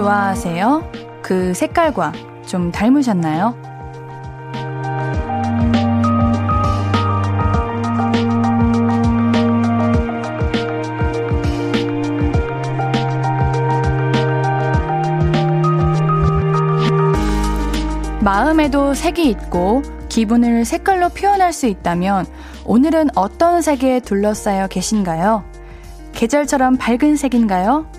좋아하세요? 그 색깔과 좀 닮으셨나요? 마음에도 색이 있고 기분을 색깔로 표현할 수 있다면 오늘은 어떤 색에 둘러싸여 계신가요? 계절처럼 밝은 색인가요?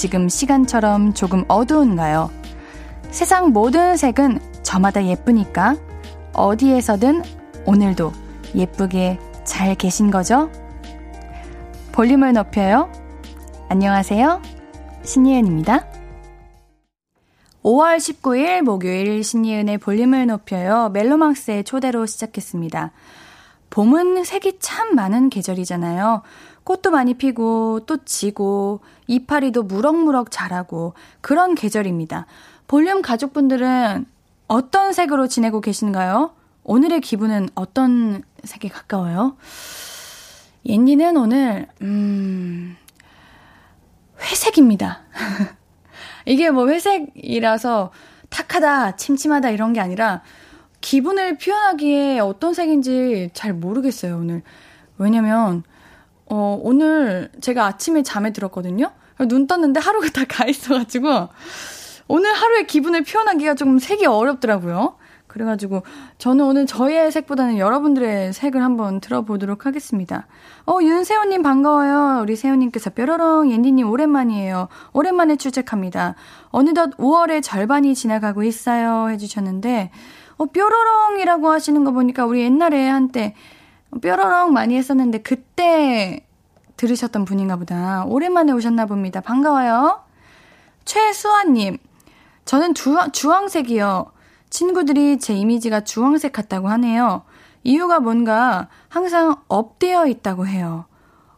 지금 시간처럼 조금 어두운가요? 세상 모든 색은 저마다 예쁘니까 어디에서든 오늘도 예쁘게 잘 계신 거죠? 볼륨을 높여요. 안녕하세요. 신예은입니다. 5월 19일 목요일 신예은의 볼륨을 높여요. 멜로망스의 초대로 시작했습니다. 봄은 색이 참 많은 계절이잖아요. 꽃도 많이 피고 또 지고 이파리도 무럭무럭 자라고 그런 계절입니다. 볼륨 가족분들은 어떤 색으로 지내고 계신가요? 오늘의 기분은 어떤 색에 가까워요? 옌니는 오늘 음 회색입니다. 이게 뭐 회색이라서 탁하다, 침침하다 이런 게 아니라 기분을 표현하기에 어떤 색인지 잘 모르겠어요, 오늘. 왜냐면, 어, 오늘 제가 아침에 잠에 들었거든요? 눈 떴는데 하루가 다 가 있어가지고, 오늘 하루의 기분을 표현하기가 조금 색이 어렵더라고요. 그래가지고 저는 오늘 저의 색보다는 여러분들의 색을 한번 들어보도록 하겠습니다. 어, 윤세호님 반가워요. 우리 세호님께서 뾰로롱 옌디님 오랜만이에요. 오랜만에 출첵합니다. 어느덧 5월의 절반이 지나가고 있어요. 해주셨는데, 어, 뾰로롱이라고 하시는 거 보니까 우리 옛날에 한때 뾰로롱 많이 했었는데 그때 들으셨던 분인가 보다. 오랜만에 오셨나 봅니다. 반가워요. 최수아님, 저는 주, 주황색이요. 친구들이 제 이미지가 주황색 같다고 하네요. 이유가 뭔가 항상 업되어 있다고 해요.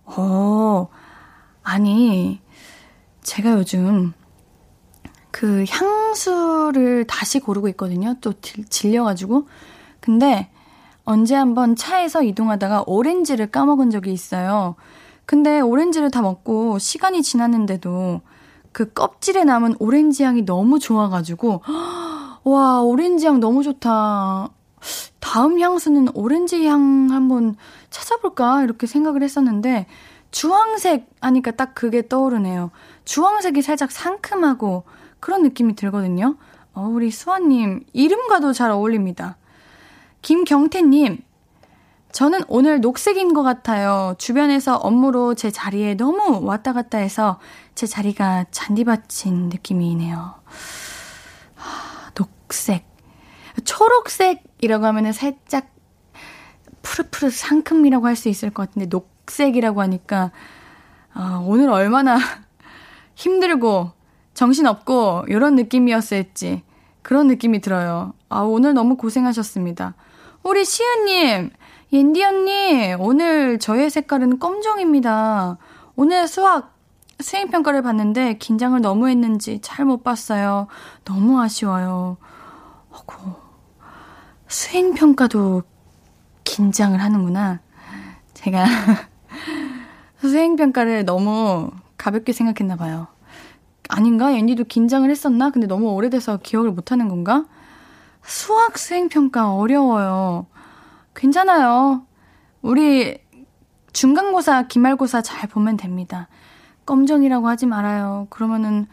어, 아니, 제가 요즘 그 향수를 다시 고르고 있거든요. 또 질려가지고. 근데 언제 한번 차에서 이동하다가 오렌지를 까먹은 적이 있어요. 근데 오렌지를 다 먹고 시간이 지났는데도 그 껍질에 남은 오렌지 향이 너무 좋아가지고, 와, 오렌지 향 너무 좋다. 다음 향수는 오렌지 향 한번 찾아볼까? 이렇게 생각을 했었는데, 주황색 하니까 딱 그게 떠오르네요. 주황색이 살짝 상큼하고 그런 느낌이 들거든요. 어, 우리 수아님, 이름과도 잘 어울립니다. 김경태님, 저는 오늘 녹색인 것 같아요. 주변에서 업무로 제 자리에 너무 왔다 갔다 해서 제 자리가 잔디밭인 느낌이네요. 녹색. 초록색이라고 하면은 살짝 푸릇푸릇 상큼이라고 할 수 있을 것 같은데 녹색이라고 하니까 아, 오늘 얼마나 힘들고 정신없고 이런 느낌이었을지 그런 느낌이 들어요. 아, 오늘 너무 고생하셨습니다. 우리 시은님, 옌디 언니, 오늘 저의 색깔은 검정입니다. 오늘 수학 수행평가를 봤는데 긴장을 너무 했는지 잘 못 봤어요. 너무 아쉬워요. 어고, 수행평가도 긴장을 하는구나. 제가 수행평가를 너무 가볍게 생각했나 봐요. 아닌가? 앤디도 긴장을 했었나? 근데 너무 오래돼서 기억을 못하는 건가? 수학 수행 평가 어려워요. 괜찮아요. 우리 중간고사, 기말고사 잘 보면 됩니다. 껌정이라고 하지 말아요. 그러면은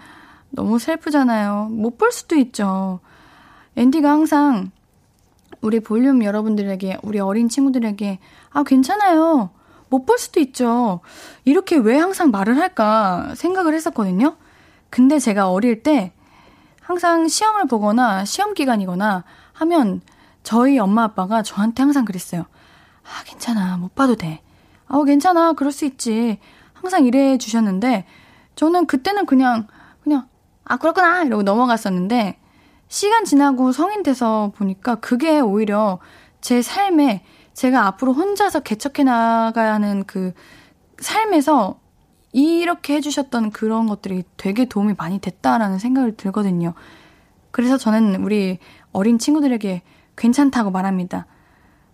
너무 슬프잖아요. 못 볼 수도 있죠. 앤디가 항상 우리 볼륨 여러분들에게, 우리 어린 친구들에게, 아, 괜찮아요. 못 볼 수도 있죠. 이렇게 왜 항상 말을 할까 생각을 했었거든요. 근데 제가 어릴 때 항상 시험을 보거나 시험 기간이거나 하면 저희 엄마 아빠가 저한테 항상 그랬어요. 아, 괜찮아. 못 봐도 돼. 아, 괜찮아. 그럴 수 있지. 항상 이래 주셨는데 저는 그때는 그냥 그냥 아 그렇구나 이러고 넘어갔었는데 시간 지나고 성인 돼서 보니까 그게 오히려 제 삶에 제가 앞으로 혼자서 개척해 나가야 하는 그 삶에서 이렇게 해주셨던 그런 것들이 되게 도움이 많이 됐다라는 생각을 들거든요. 그래서 저는 우리 어린 친구들에게 괜찮다고 말합니다.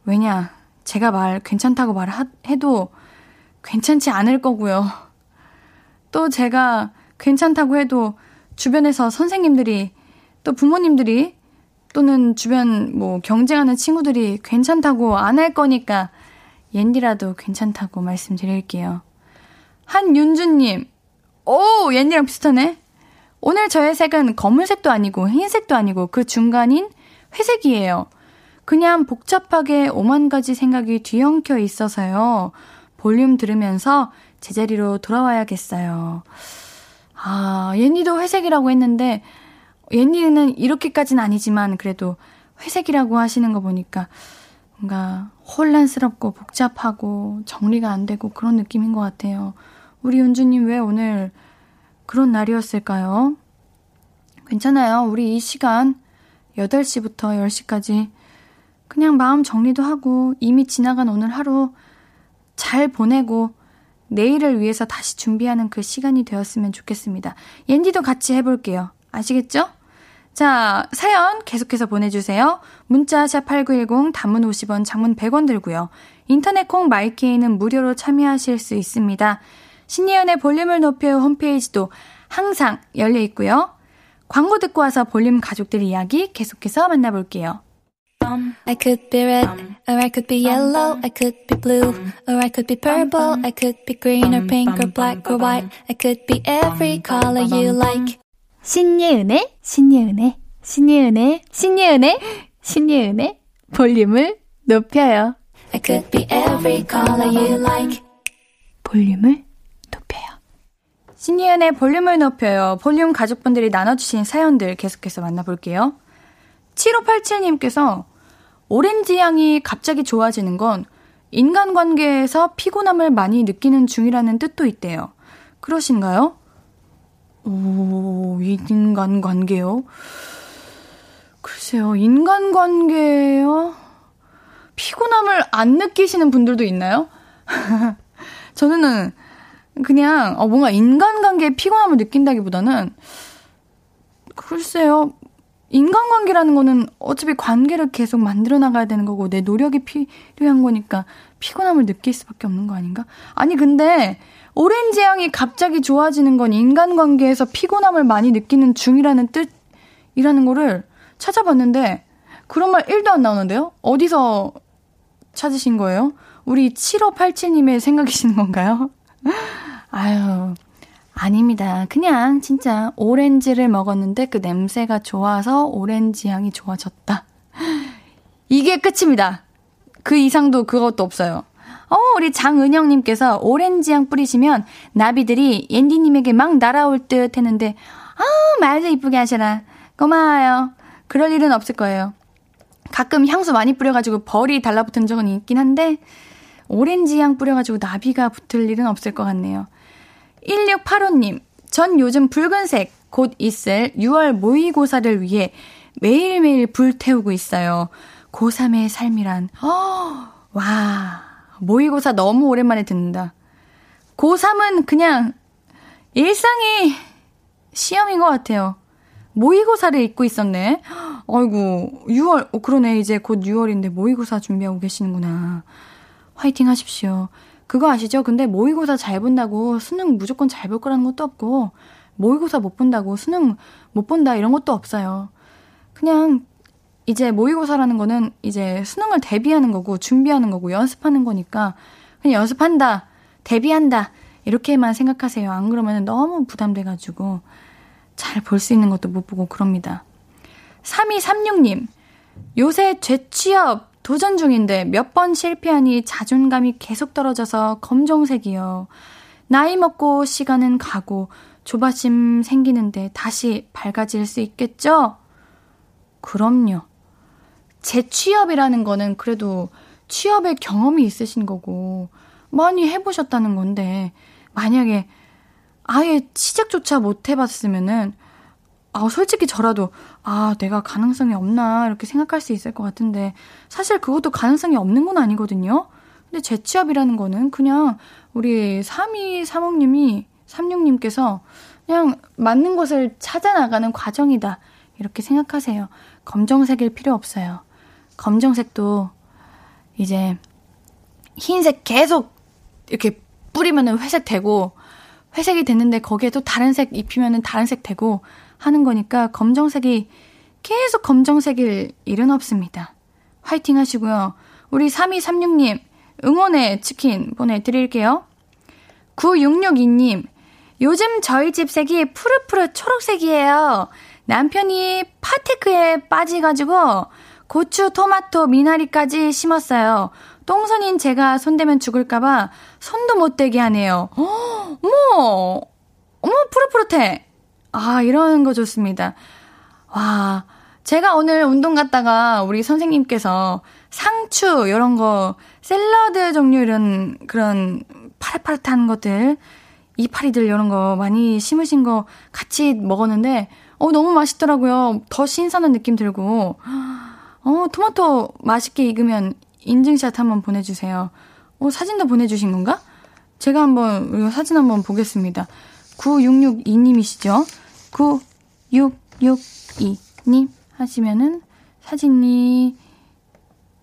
왜냐, 제가 말 괜찮다고 말해도 괜찮지 않을 거고요. 또 제가 괜찮다고 해도 주변에서 선생님들이 또 부모님들이 또는 주변 뭐 경쟁하는 친구들이 괜찮다고 안 할 거니까 옌디라도 괜찮다고 말씀드릴게요. 한윤주님, 오, 옌디랑 비슷하네. 오늘 저의 색은 검은색도 아니고 흰색도 아니고 그 중간인 회색이에요. 그냥 복잡하게 오만 가지 생각이 뒤엉켜 있어서요. 볼륨 들으면서 제자리로 돌아와야겠어요. 아, 옌니도 회색이라고 했는데, 옌니는 이렇게까지는 아니지만, 그래도 회색이라고 하시는 거 보니까, 뭔가 혼란스럽고 복잡하고 정리가 안 되고 그런 느낌인 것 같아요. 우리 윤주님 왜 오늘 그런 날이었을까요? 괜찮아요. 우리 이 시간 8시부터 10시까지 그냥 마음 정리도 하고 이미 지나간 오늘 하루 잘 보내고 내일을 위해서 다시 준비하는 그 시간이 되었으면 좋겠습니다. 옌디도 같이 해볼게요. 아시겠죠? 자, 사연 계속해서 보내주세요. 문자 샵8910 단문 50원, 장문 100원 들고요. 인터넷 콩 마이케이는 무료로 참여하실 수 있습니다. 신예은의 볼륨을 높여 홈페이지도 항상 열려 있고요. 광고 듣고 와서 볼륨 가족들 이야기 계속해서 만나볼게요. I could be red, or I could be yellow, I could be blue, or I could be purple, I could be green or pink or black or white, I could be every color you like. 신예은의, 신예은의, 신예은의, 신예은의, 신예은의 볼륨을 높여요. I could be every color you like. 볼륨을 높여요. 신예은의 볼륨을 높여요. 볼륨 가족분들이 나눠주신 사연들 계속해서 만나볼게요. 7587님께서 오렌지 향이 갑자기 좋아지는 건 인간관계에서 피곤함을 많이 느끼는 중이라는 뜻도 있대요. 그러신가요? 오, 인간관계요? 글쎄요, 인간관계요? 피곤함을 안 느끼시는 분들도 있나요? 저는 그냥 어, 뭔가 인간관계에 피곤함을 느낀다기보다는 글쎄요, 인간관계라는 거는 어차피 관계를 계속 만들어 나가야 되는 거고 내 노력이 필요한 거니까 피곤함을 느낄 수밖에 없는 거 아닌가? 아니 근데 오렌지 향이 갑자기 좋아지는 건 인간관계에서 피곤함을 많이 느끼는 중이라는 뜻이라는 거를 찾아봤는데 그런 말 1도 안 나오는데요? 어디서 찾으신 거예요? 우리 7587님의 생각이신 건가요? 아유, 아닙니다. 그냥 진짜 오렌지를 먹었는데 그 냄새가 좋아서 오렌지 향이 좋아졌다. 이게 끝입니다. 그 이상도 그것도 없어요. 어, 우리 장은영님께서 오렌지 향 뿌리시면 나비들이 옌디님에게 막 날아올 듯 했는데, 아, 말도 이쁘게 하셔라. 고마워요. 그럴 일은 없을 거예요. 가끔 향수 많이 뿌려가지고 벌이 달라붙은 적은 있긴 한데, 오렌지 향 뿌려가지고 나비가 붙을 일은 없을 것 같네요. 1685님, 전 요즘 붉은색 곧 있을 6월 모의고사를 위해 매일매일 불태우고 있어요. 고3의 삶이란, 어, 와, 모의고사 너무 오랜만에 듣는다. 고3은 그냥 일상이 시험인 것 같아요. 모의고사를 잊고 있었네. 아이고, 6월, 어, 그러네. 이제 곧 6월인데 모의고사 준비하고 계시는구나. 화이팅 하십시오. 그거 아시죠? 근데 모의고사 잘 본다고 수능 무조건 잘 볼 거라는 것도 없고, 모의고사 못 본다고 수능 못 본다 이런 것도 없어요. 그냥 이제 모의고사라는 거는 이제 수능을 대비하는 거고, 준비하는 거고, 연습하는 거니까, 그냥 연습한다, 대비한다, 이렇게만 생각하세요. 안 그러면 너무 부담돼가지고, 잘 볼 수 있는 것도 못 보고 그럽니다. 3236님, 요새 재취업 도전 중인데 몇 번 실패하니 자존감이 계속 떨어져서 검정색이요. 나이 먹고 시간은 가고 조바심 생기는데 다시 밝아질 수 있겠죠? 그럼요. 재취업이라는 거는 그래도 취업의 경험이 있으신 거고 많이 해보셨다는 건데 만약에 아예 시작조차 못 해봤으면은 아, 솔직히 저라도, 아, 내가 가능성이 없나, 이렇게 생각할 수 있을 것 같은데, 사실 그것도 가능성이 없는 건 아니거든요? 근데 재취업이라는 거는 그냥 우리 3236님이, 36님께서 그냥 맞는 것을 찾아 나가는 과정이다. 이렇게 생각하세요. 검정색일 필요 없어요. 검정색도 이제 흰색 계속 이렇게 뿌리면은 회색 되고, 회색이 됐는데 거기에 또 다른 색 입히면은 다른 색 되고, 하는 거니까 검정색이 계속 검정색일 일은 없습니다. 화이팅 하시고요. 우리 3236님, 응원의 치킨 보내드릴게요. 9662님, 요즘 저희 집 색이 푸르푸르 초록색이에요. 남편이 파테크에 빠지가지고 고추, 토마토, 미나리까지 심었어요. 똥손인 제가 손대면 죽을까봐 손도 못 대게 하네요. 어머! 어머, 푸릇푸릇해! 아, 이런 거 좋습니다. 와, 제가 오늘 운동 갔다가 우리 선생님께서 상추, 이런 거, 샐러드 종류 이런, 그런 파릇파릇한 것들, 이파리들 이런 거 많이 심으신 거 같이 먹었는데, 어, 너무 맛있더라고요. 더 신선한 느낌 들고. 어, 토마토 맛있게 익으면 인증샷 한번 보내주세요. 어, 사진도 보내주신 건가? 제가 한번, 사진 한번 보겠습니다. 9662님이시죠? 9662님 하시면은 사진이,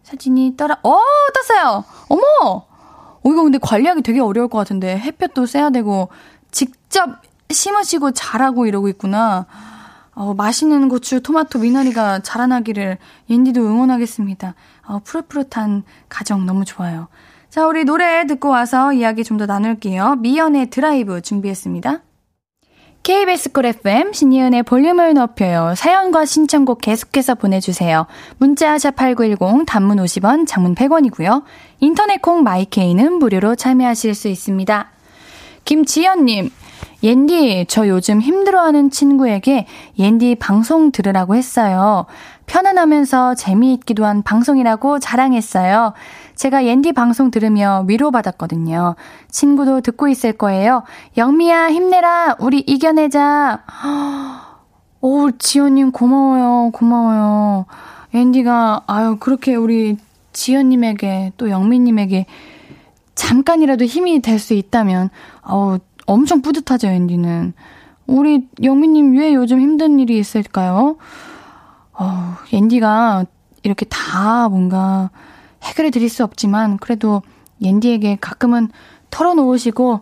사진이 떠라, 어, 떴어요! 어머! 어, 이거 근데 관리하기 되게 어려울 것 같은데. 햇볕도 쐬야 되고, 직접 심으시고 자라고 이러고 있구나. 어, 맛있는 고추, 토마토, 미나리가 자라나기를 옌디도 응원하겠습니다. 어, 푸릇푸릇한 가정 너무 좋아요. 자, 우리 노래 듣고 와서 이야기 좀 더 나눌게요. 미연의 드라이브 준비했습니다. KBS 쿨 FM 신예은의 볼륨을 높여요. 사연과 신청곡 계속해서 보내주세요. 문자 샵8910 단문 50원, 장문 100원이고요. 인터넷 콩 마이케이는 무료로 참여하실 수 있습니다. 김지연님, 옌디, 저 요즘 힘들어하는 친구에게 옌디 방송 들으라고 했어요. 편안하면서 재미있기도 한 방송이라고 자랑했어요. 제가 옌디 방송 들으며 위로받았거든요. 친구도 듣고 있을 거예요. 영미야, 힘내라. 우리 이겨내자. 오, 지연님 고마워요. 고마워요. 옌디가, 아유, 그렇게 우리 지연님에게 또 영미님에게 잠깐이라도 힘이 될 수 있다면, 어우, 엄청 뿌듯하죠, 앤디는. 우리 영미님 왜 요즘 힘든 일이 있을까요? 어, 앤디가 이렇게 다 뭔가 해결해 드릴 수 없지만 그래도 옌디에게 가끔은 털어놓으시고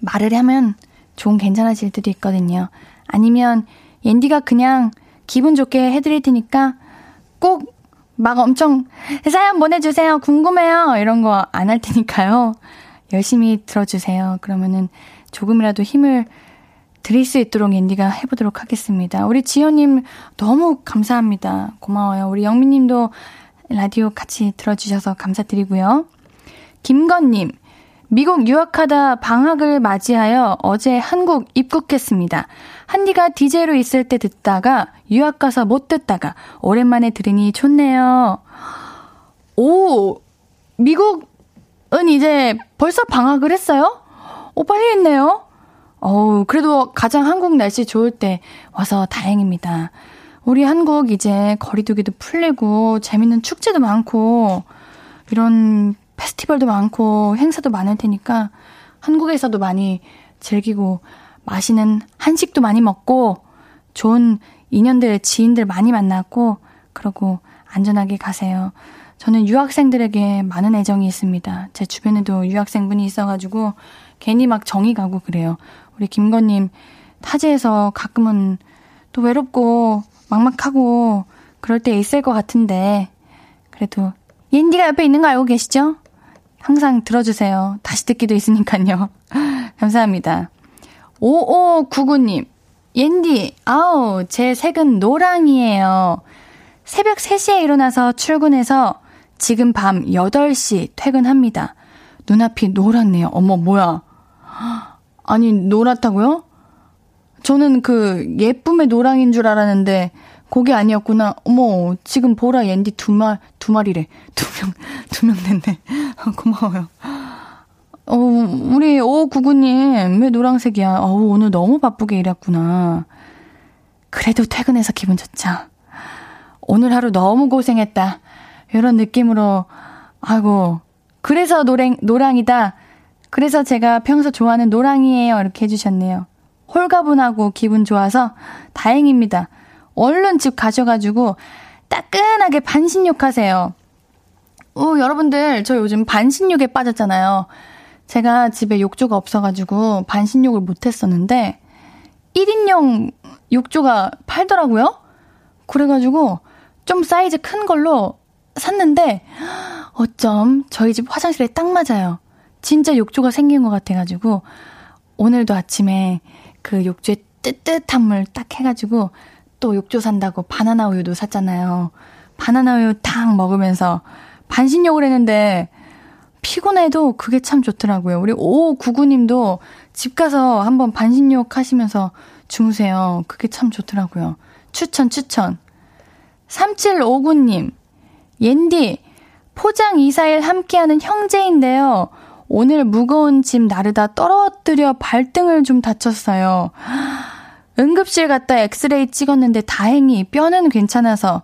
말을 하면 좀 괜찮아질 때도 있거든요. 아니면 옌디가 그냥 기분 좋게 해드릴 테니까 꼭 막 엄청 사연 보내주세요. 궁금해요. 이런 거 안 할 테니까요. 열심히 들어주세요. 그러면은 조금이라도 힘을 드릴 수 있도록 앤디가 해보도록 하겠습니다. 우리 지연님 너무 감사합니다. 고마워요. 우리 영미님도 라디오 같이 들어주셔서 감사드리고요. 김건님, 미국 유학하다 방학을 맞이하여 어제 한국 입국했습니다. 한디가 DJ로 있을 때 듣다가 유학 가서 못 듣다가 오랜만에 들으니 좋네요. 오, 미국은 이제 벌써 방학을 했어요? 오, 빨리 했네요? 어우, 그래도 가장 한국 날씨 좋을 때 와서 다행입니다. 우리 한국 이제 거리두기도 풀리고 재밌는 축제도 많고 이런 페스티벌도 많고 행사도 많을 테니까 한국에서도 많이 즐기고 맛있는 한식도 많이 먹고 좋은 인연들, 지인들 많이 만났고 그러고 안전하게 가세요. 저는 유학생들에게 많은 애정이 있습니다. 제 주변에도 유학생분이 있어가지고 괜히 막 정이 가고 그래요. 우리 김건님 타지에서 가끔은 또 외롭고 막막하고 그럴 때 있을 것 같은데 그래도 옌디가 옆에 있는 거 알고 계시죠? 항상 들어주세요. 다시 듣기도 있으니까요. 감사합니다. 5599님, 옌디, 아우, 제 색은 노랑이에요. 새벽 3시에 일어나서 출근해서 지금 밤 8시 퇴근합니다. 눈앞이 노랗네요. 어머, 뭐야. 아니, 노랗다고요? 저는 그 예쁨의 노랑인 줄 알았는데 그게 아니었구나. 어머, 지금 보라 앤디 두 말, 두 마리래. 두 명, 두 명 됐네. 고마워요. 어, 우리 오구구님, 왜 노랑색이야? 어 오늘 너무 바쁘게 일했구나. 그래도 퇴근해서 기분 좋죠. 오늘 하루 너무 고생했다. 이런 느낌으로, 아이고, 그래서 노랭, 노랑이다. 그래서 제가 평소 좋아하는 노랑이에요. 이렇게 해주셨네요. 홀가분하고 기분 좋아서 다행입니다. 얼른 집 가셔가지고 따끈하게 반신욕 하세요. 오, 여러분들, 저 요즘 반신욕에 빠졌잖아요. 제가 집에 욕조가 없어가지고 반신욕을 못했었는데, 1인용 욕조가 팔더라고요. 그래가지고 좀 사이즈 큰 걸로 샀는데 어쩜 저희 집 화장실에 딱 맞아요. 진짜 욕조가 생긴 것 같아가지고 오늘도 아침에 그 욕조에 뜨뜻한 물 딱 해가지고 또 욕조 산다고 바나나 우유도 샀잖아요. 바나나 우유 탁 먹으면서 반신욕을 했는데 피곤해도 그게 참 좋더라고요. 우리 5599님도 집 가서 한번 반신욕 하시면서 주무세요. 그게 참 좋더라고요. 추천, 추천. 3759님, 옌디, 포장 이사일 함께하는 형제인데요. 오늘 무거운 짐 나르다 떨어뜨려 발등을 좀 다쳤어요. 응급실 갔다 엑스레이 찍었는데 다행히 뼈는 괜찮아서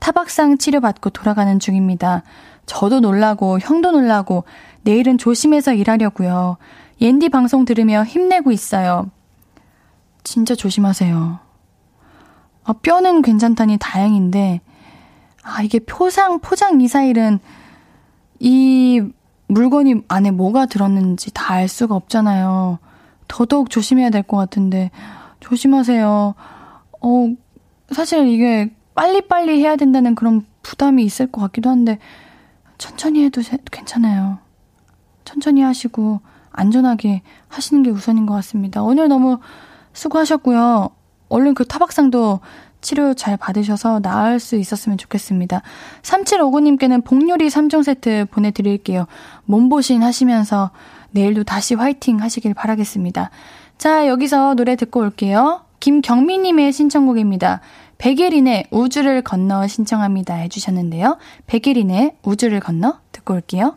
타박상 치료받고 돌아가는 중입니다. 저도 놀라고 형도 놀라고 내일은 조심해서 일하려고요. 옌디 방송 들으며 힘내고 있어요. 진짜 조심하세요. 아, 뼈는 괜찮다니 다행인데 아 이게 표상 포장 미사일은 이 물건이 안에 뭐가 들었는지 다 알 수가 없잖아요. 더더욱 조심해야 될 것 같은데 조심하세요. 어 사실 이게 빨리빨리 해야 된다는 그런 부담이 있을 것 같기도 한데 천천히 해도 괜찮아요. 천천히 하시고 안전하게 하시는 게 우선인 것 같습니다. 오늘 너무 수고하셨고요. 얼른 그 타박상도 치료 잘 받으셔서 나을 수 있었으면 좋겠습니다. 3759님께는 복요리 3종 세트 보내드릴게요. 몸보신 하시면서 내일도 다시 화이팅 하시길 바라겠습니다. 자, 여기서 노래 듣고 올게요. 김경미님의 신청곡입니다. 백예린의 우주를 건너 신청합니다 해주셨는데요. 백예린의 우주를 건너 듣고 올게요.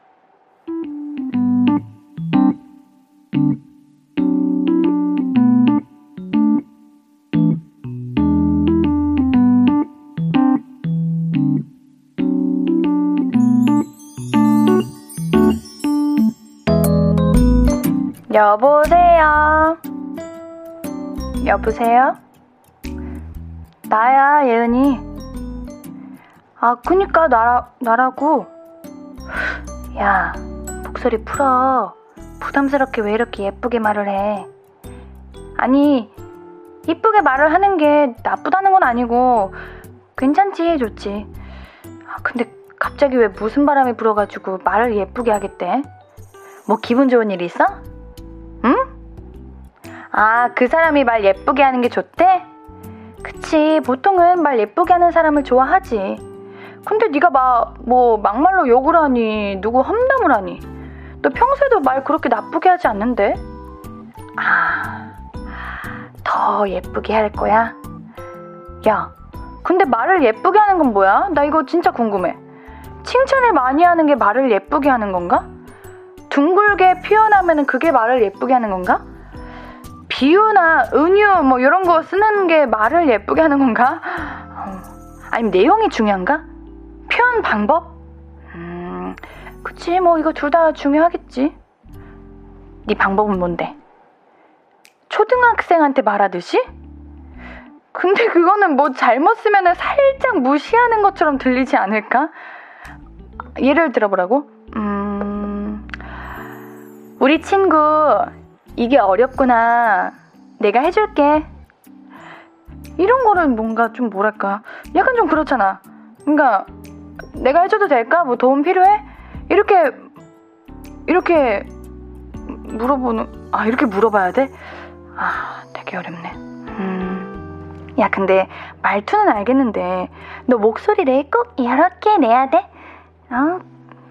여보세요? 여보세요? 나야, 예은이. 아, 그니까, 나라, 나라고. 야, 목소리 풀어. 부담스럽게 왜 이렇게 예쁘게 말을 해? 아니, 이쁘게 말을 하는 게 나쁘다는 건 아니고, 괜찮지, 좋지. 아, 근데 갑자기 왜 무슨 바람이 불어가지고 말을 예쁘게 하겠대? 뭐 기분 좋은 일 있어? 응? 아, 그 사람이 말 예쁘게 하는 게 좋대? 그치, 보통은 말 예쁘게 하는 사람을 좋아하지. 근데 네가 막 뭐 막말로 욕을 하니 누구 험담을 하니 너 평소에도 말 그렇게 나쁘게 하지 않는데 아 더 예쁘게 할 거야 야 근데 말을 예쁘게 하는 건 뭐야 나 이거 진짜 궁금해 칭찬을 많이 하는 게 말을 예쁘게 하는 건가 둥글게 표현하면 그게 말을 예쁘게 하는 건가 비유나 은유 뭐 이런 거 쓰는 게 말을 예쁘게 하는 건가 어, 아니면 내용이 중요한가 표현 방법? 음, 그치, 뭐, 이거 둘 다 중요하겠지. 네 방법은 뭔데? 초등학생한테 말하듯이? 근데 그거는 뭐 잘못 쓰면 살짝 무시하는 것처럼 들리지 않을까? 예를 들어보라고? 음, 우리 친구, 이게 어렵구나. 내가 해줄게. 이런 거는 뭔가 좀 뭐랄까. 약간 좀 그렇잖아. 그러니까 내가 해줘도 될까? 뭐 도움 필요해? 이렇게 이렇게 물어보는 아 이렇게 물어봐야 돼? 아 되게 어렵네. 음 야, 근데 말투는 알겠는데, 너 목소리를 꼭 이렇게 내야 돼? 어,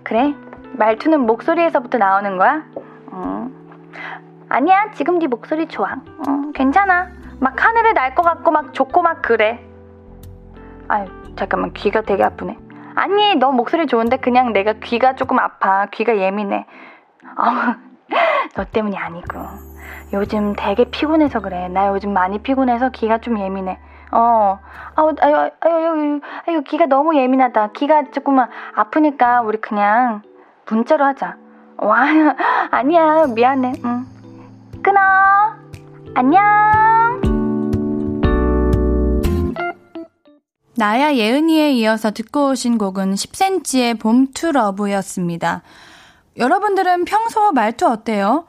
그래. 말투는 목소리에서부터 나오는 거야? 어. 아니야, 지금 네 목소리 좋아. 어, 괜찮아. 막 하늘을 날 것 같고 막 좋고 막 그래. 아유, 잠깐만, 귀가 되게 아프네. 아니, 너 목소리 좋은데 그냥 내가 귀가 조금 아파. 귀가 예민해. 어, 너 때문이 아니고. 요즘 되게 피곤해서 그래. 나 요즘 많이 피곤해서 귀가 좀 예민해. 어, 아유, 아유, 아유, 아유, 아유, 귀가 너무 예민하다. 귀가 조금만 아프니까 우리 그냥 문자로 하자. 와, 아니야, 미안해. 응. 끊어. 안녕. 나야 예은이에 이어서 듣고 오신 곡은 10cm의 봄투러브였습니다. 여러분들은 평소 말투 어때요?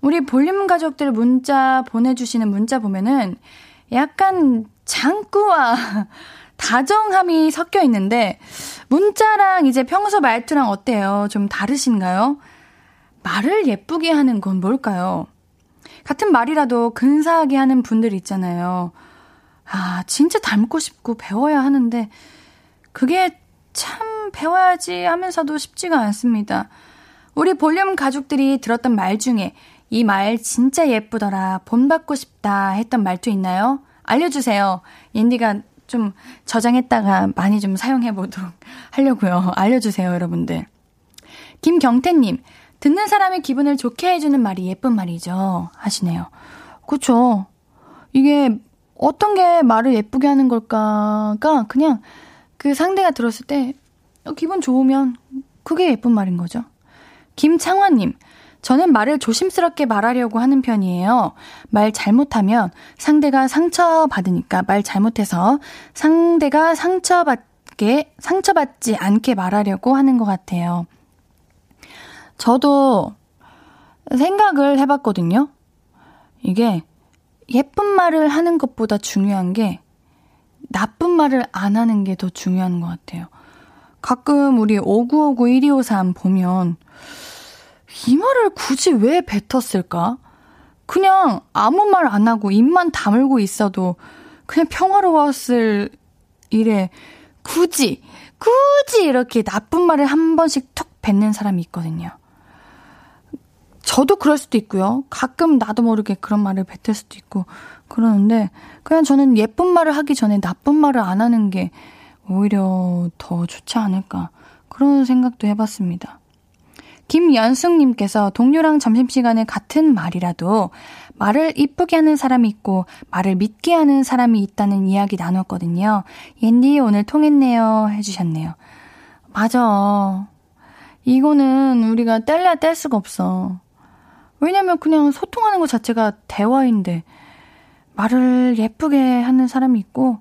우리 볼륨 가족들 문자 보내주시는 문자 보면은 약간 장구와 다정함이 섞여 있는데 문자랑 이제 평소 말투랑 어때요? 좀 다르신가요? 말을 예쁘게 하는 건 뭘까요? 같은 말이라도 근사하게 하는 분들 있잖아요. 아, 진짜 닮고 싶고 배워야 하는데 그게 참 배워야지 하면서도 쉽지가 않습니다. 우리 볼륨 가족들이 들었던 말 중에 이 말 진짜 예쁘더라. 본받고 싶다 했던 말투 있나요? 알려주세요. 옌디가 좀 저장했다가 많이 좀 사용해보도록 하려고요. 알려주세요, 여러분들. 김경태님, 듣는 사람의 기분을 좋게 해주는 말이 예쁜 말이죠. 하시네요. 그쵸. 이게 어떤 게 말을 예쁘게 하는 걸까가 그냥 그 상대가 들었을 때 어, 기분 좋으면 그게 예쁜 말인 거죠. 김창환님, 저는 말을 조심스럽게 말하려고 하는 편이에요. 말 잘못하면 상대가 상처받으니까 말 잘못해서 상대가 상처받게, 상처받지 않게 말하려고 하는 것 같아요. 저도 생각을 해봤거든요. 이게 예쁜 말을 하는 것보다 중요한 게 나쁜 말을 안 하는 게 더 중요한 것 같아요. 가끔 우리 5959 1253 보면 이 말을 굳이 왜 뱉었을까? 그냥 아무 말 안 하고 입만 다물고 있어도 그냥 평화로웠을 일에 굳이, 굳이 이렇게 나쁜 말을 한 번씩 툭 뱉는 사람이 있거든요. 저도 그럴 수도 있고요. 가끔 나도 모르게 그런 말을 뱉을 수도 있고 그러는데 그냥 저는 예쁜 말을 하기 전에 나쁜 말을 안 하는 게 오히려 더 좋지 않을까 그런 생각도 해봤습니다. 김연숙님께서 동료랑 점심시간에 같은 말이라도 말을 이쁘게 하는 사람이 있고 말을 믿게 하는 사람이 있다는 이야기 나눴거든요. 옌디 오늘 통했네요. 해주셨네요. 맞아. 이거는 우리가 뗄래야 뗄 수가 없어. 왜냐면 그냥 소통하는 것 자체가 대화인데 말을 예쁘게 하는 사람이 있고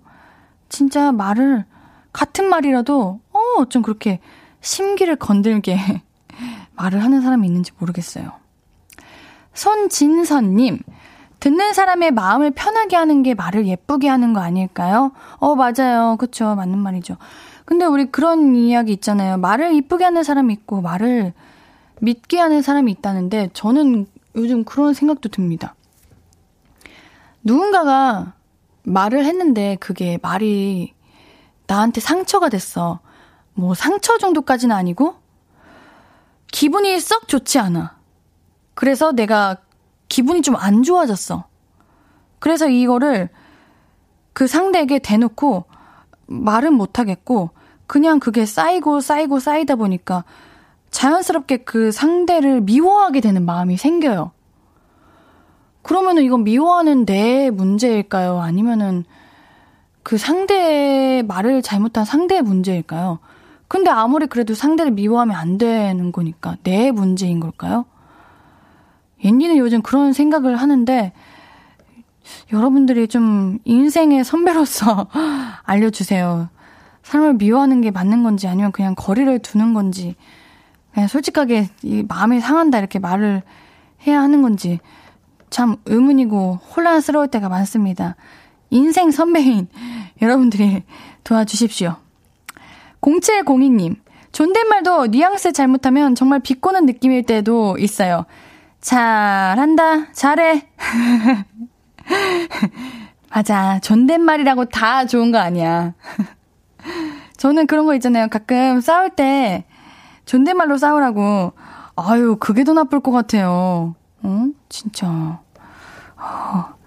진짜 말을 같은 말이라도 어, 어쩜 그렇게 심기를 건들게 말을 하는 사람이 있는지 모르겠어요. 손진선님, 듣는 사람의 마음을 편하게 하는 게 말을 예쁘게 하는 거 아닐까요? 어, 맞아요. 그쵸. 맞는 말이죠. 근데 우리 그런 이야기 있잖아요. 말을 이쁘게 하는 사람이 있고, 말을 믿게 하는 사람이 있다는데, 저는 요즘 그런 생각도 듭니다. 누군가가 말을 했는데, 그게 말이 나한테 상처가 됐어. 뭐, 상처 정도까지는 아니고, 기분이 썩 좋지 않아. 그래서 내가 기분이 좀 안 좋아졌어. 그래서 이거를 그 상대에게 대놓고 말은 못하겠고, 그냥 그게 쌓이고 쌓이고 쌓이다 보니까 자연스럽게 그 상대를 미워하게 되는 마음이 생겨요. 그러면은 이건 미워하는 내 문제일까요? 아니면은 그 상대의 말을 잘못한 상대의 문제일까요? 근데 아무리 그래도 상대를 미워하면 안 되는 거니까 내 문제인 걸까요? 옌디는 요즘 그런 생각을 하는데 여러분들이 좀 인생의 선배로서 알려주세요. 사람을 미워하는 게 맞는 건지 아니면 그냥 거리를 두는 건지 그냥 솔직하게 이 마음이 상한다 이렇게 말을 해야 하는 건지 참 의문이고 혼란스러울 때가 많습니다. 인생 선배인 여러분들이 도와주십시오. 0702님, 존댓말도 뉘앙스 잘못하면 정말 비꼬는 느낌일 때도 있어요. 잘한다, 잘해. 맞아. 존댓말이라고 다 좋은 거 아니야. 저는 그런 거 있잖아요. 가끔 싸울 때 존댓말로 싸우라고. 아유, 그게 더 나쁠 것 같아요. 어? 진짜. 어.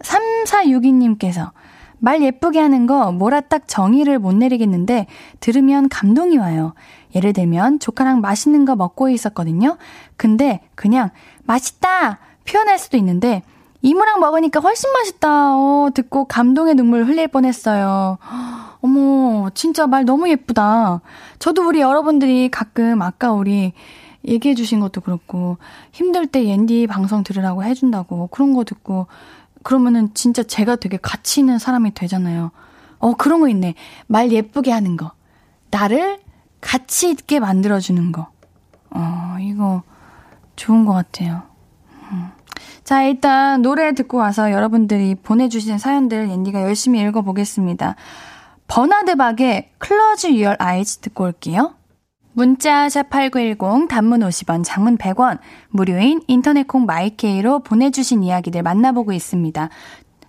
3462님께서 말 예쁘게 하는 거 뭐라 딱 정의를 못 내리겠는데 들으면 감동이 와요. 예를 들면 조카랑 맛있는 거 먹고 있었거든요. 근데 그냥 맛있다 표현할 수도 있는데 이모랑 먹으니까 훨씬 맛있다. 어, 듣고 감동의 눈물 흘릴 뻔했어요. 어머, 진짜 말 너무 예쁘다. 저도 우리 여러분들이 가끔 아까 우리 얘기해 주신 것도 그렇고 힘들 때 옌디 방송 들으라고 해준다고 그런 거 듣고 그러면은 진짜 제가 되게 가치 있는 사람이 되잖아요. 어, 그런 거 있네. 말 예쁘게 하는 거. 나를 가치 있게 만들어주는 거. 어, 이거 좋은 것 같아요. 음. 자, 일단 노래 듣고 와서 여러분들이 보내주신 사연들 앤디가 열심히 읽어보겠습니다. 버나드박의 Close Your Eyes 듣고 올게요. 문자 샵8910 단문 50원 장문 100원 무료인 인터넷 콩 마이케이로 보내주신 이야기들 만나보고 있습니다.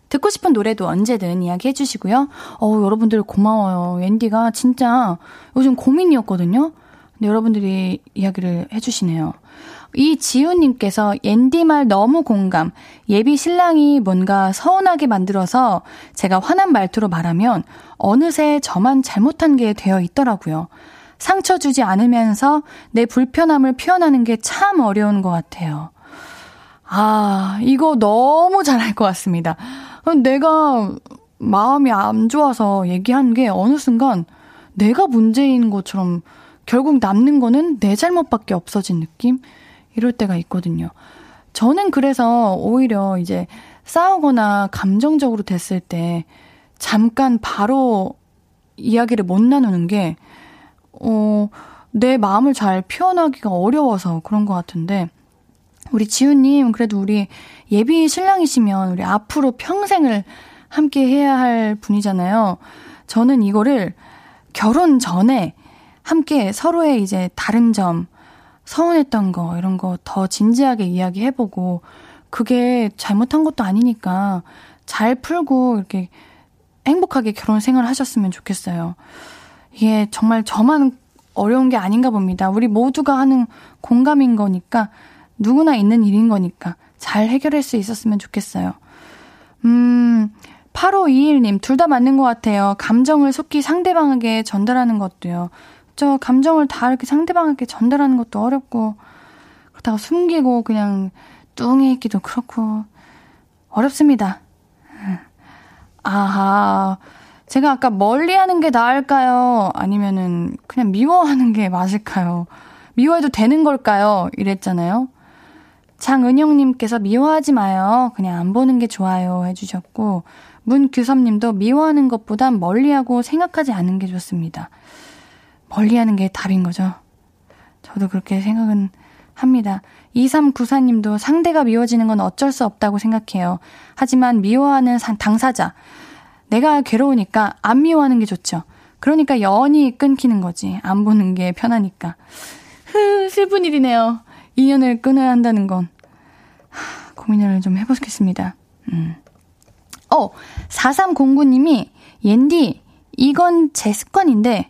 듣고 싶은 노래도 언제든 이야기 해주시고요. 어우, 여러분들 고마워요. 앤디가 진짜 요즘 고민이었거든요. 근데 여러분들이 이야기를 해주시네요. 이지훈님께서 옌디 말 너무 공감. 예비 신랑이 뭔가 서운하게 만들어서 제가 화난 말투로 말하면 어느새 저만 잘못한 게 되어 있더라고요. 상처 주지 않으면서 내 불편함을 표현하는 게 참 어려운 것 같아요. 아, 이거 너무 잘할 것 같습니다. 내가 마음이 안 좋아서 얘기한 게 어느 순간 내가 문제인 것처럼 결국 남는 거는 내 잘못밖에 없어진 느낌? 이럴 때가 있거든요. 저는 그래서 오히려 이제 싸우거나 감정적으로 됐을 때 잠깐 바로 이야기를 못 나누는 게, 어, 내 마음을 잘 표현하기가 어려워서 그런 것 같은데, 우리 지우님, 그래도 우리 예비 신랑이시면 우리 앞으로 평생을 함께 해야 할 분이잖아요. 저는 이거를 결혼 전에 함께 서로의 이제 다른 점, 서운했던 거, 이런 거 더 진지하게 이야기해보고, 그게 잘못한 것도 아니니까 잘 풀고 이렇게 행복하게 결혼 생활 하셨으면 좋겠어요. 이게 정말 저만 어려운 게 아닌가 봅니다. 우리 모두가 하는 공감인 거니까, 누구나 있는 일인 거니까 잘 해결할 수 있었으면 좋겠어요. 음, 8521님, 둘 다 맞는 것 같아요. 감정을 속히 상대방에게 전달하는 것도요. 저 감정을 다 이렇게 상대방에게 전달하는 것도 어렵고, 그렇다고 숨기고 그냥 뚱해 있기도 그렇고, 어렵습니다. 아하. 제가 아까 멀리 하는 게 나을까요? 아니면은 그냥 미워하는 게 맞을까요? 미워해도 되는 걸까요? 이랬잖아요. 장은영님께서 미워하지 마요. 그냥 안 보는 게 좋아요. 해주셨고, 문규섭님도 미워하는 것보단 멀리하고 생각하지 않는 게 좋습니다. 멀리하는 게 답인 거죠. 저도 그렇게 생각은 합니다. 2394님도 상대가 미워지는 건 어쩔 수 없다고 생각해요. 하지만 미워하는 당사자. 내가 괴로우니까 안 미워하는 게 좋죠. 그러니까 연이 끊기는 거지. 안 보는 게 편하니까. 흐, 슬픈 일이네요. 인연을 끊어야 한다는 건. 하, 고민을 좀 해보겠습니다. 음. 어, 4309님이, 옌디, 이건 제 습관인데,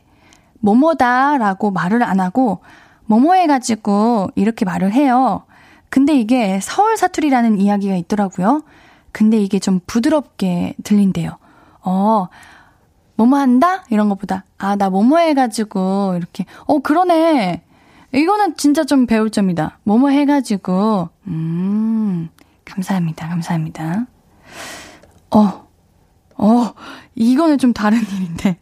뭐뭐다 라고 말을 안 하고, 뭐뭐 해가지고 이렇게 말을 해요. 근데 이게 서울 사투리라는 이야기가 있더라고요. 근데 이게 좀 부드럽게 들린대요. 어, 뭐뭐 한다? 이런 것보다, 아, 나 뭐뭐 해가지고, 이렇게, 어, 그러네. 이거는 진짜 좀 배울 점이다. 뭐뭐 해가지고, 음, 감사합니다. 감사합니다. 어, 어, 이거는 좀 다른 일인데.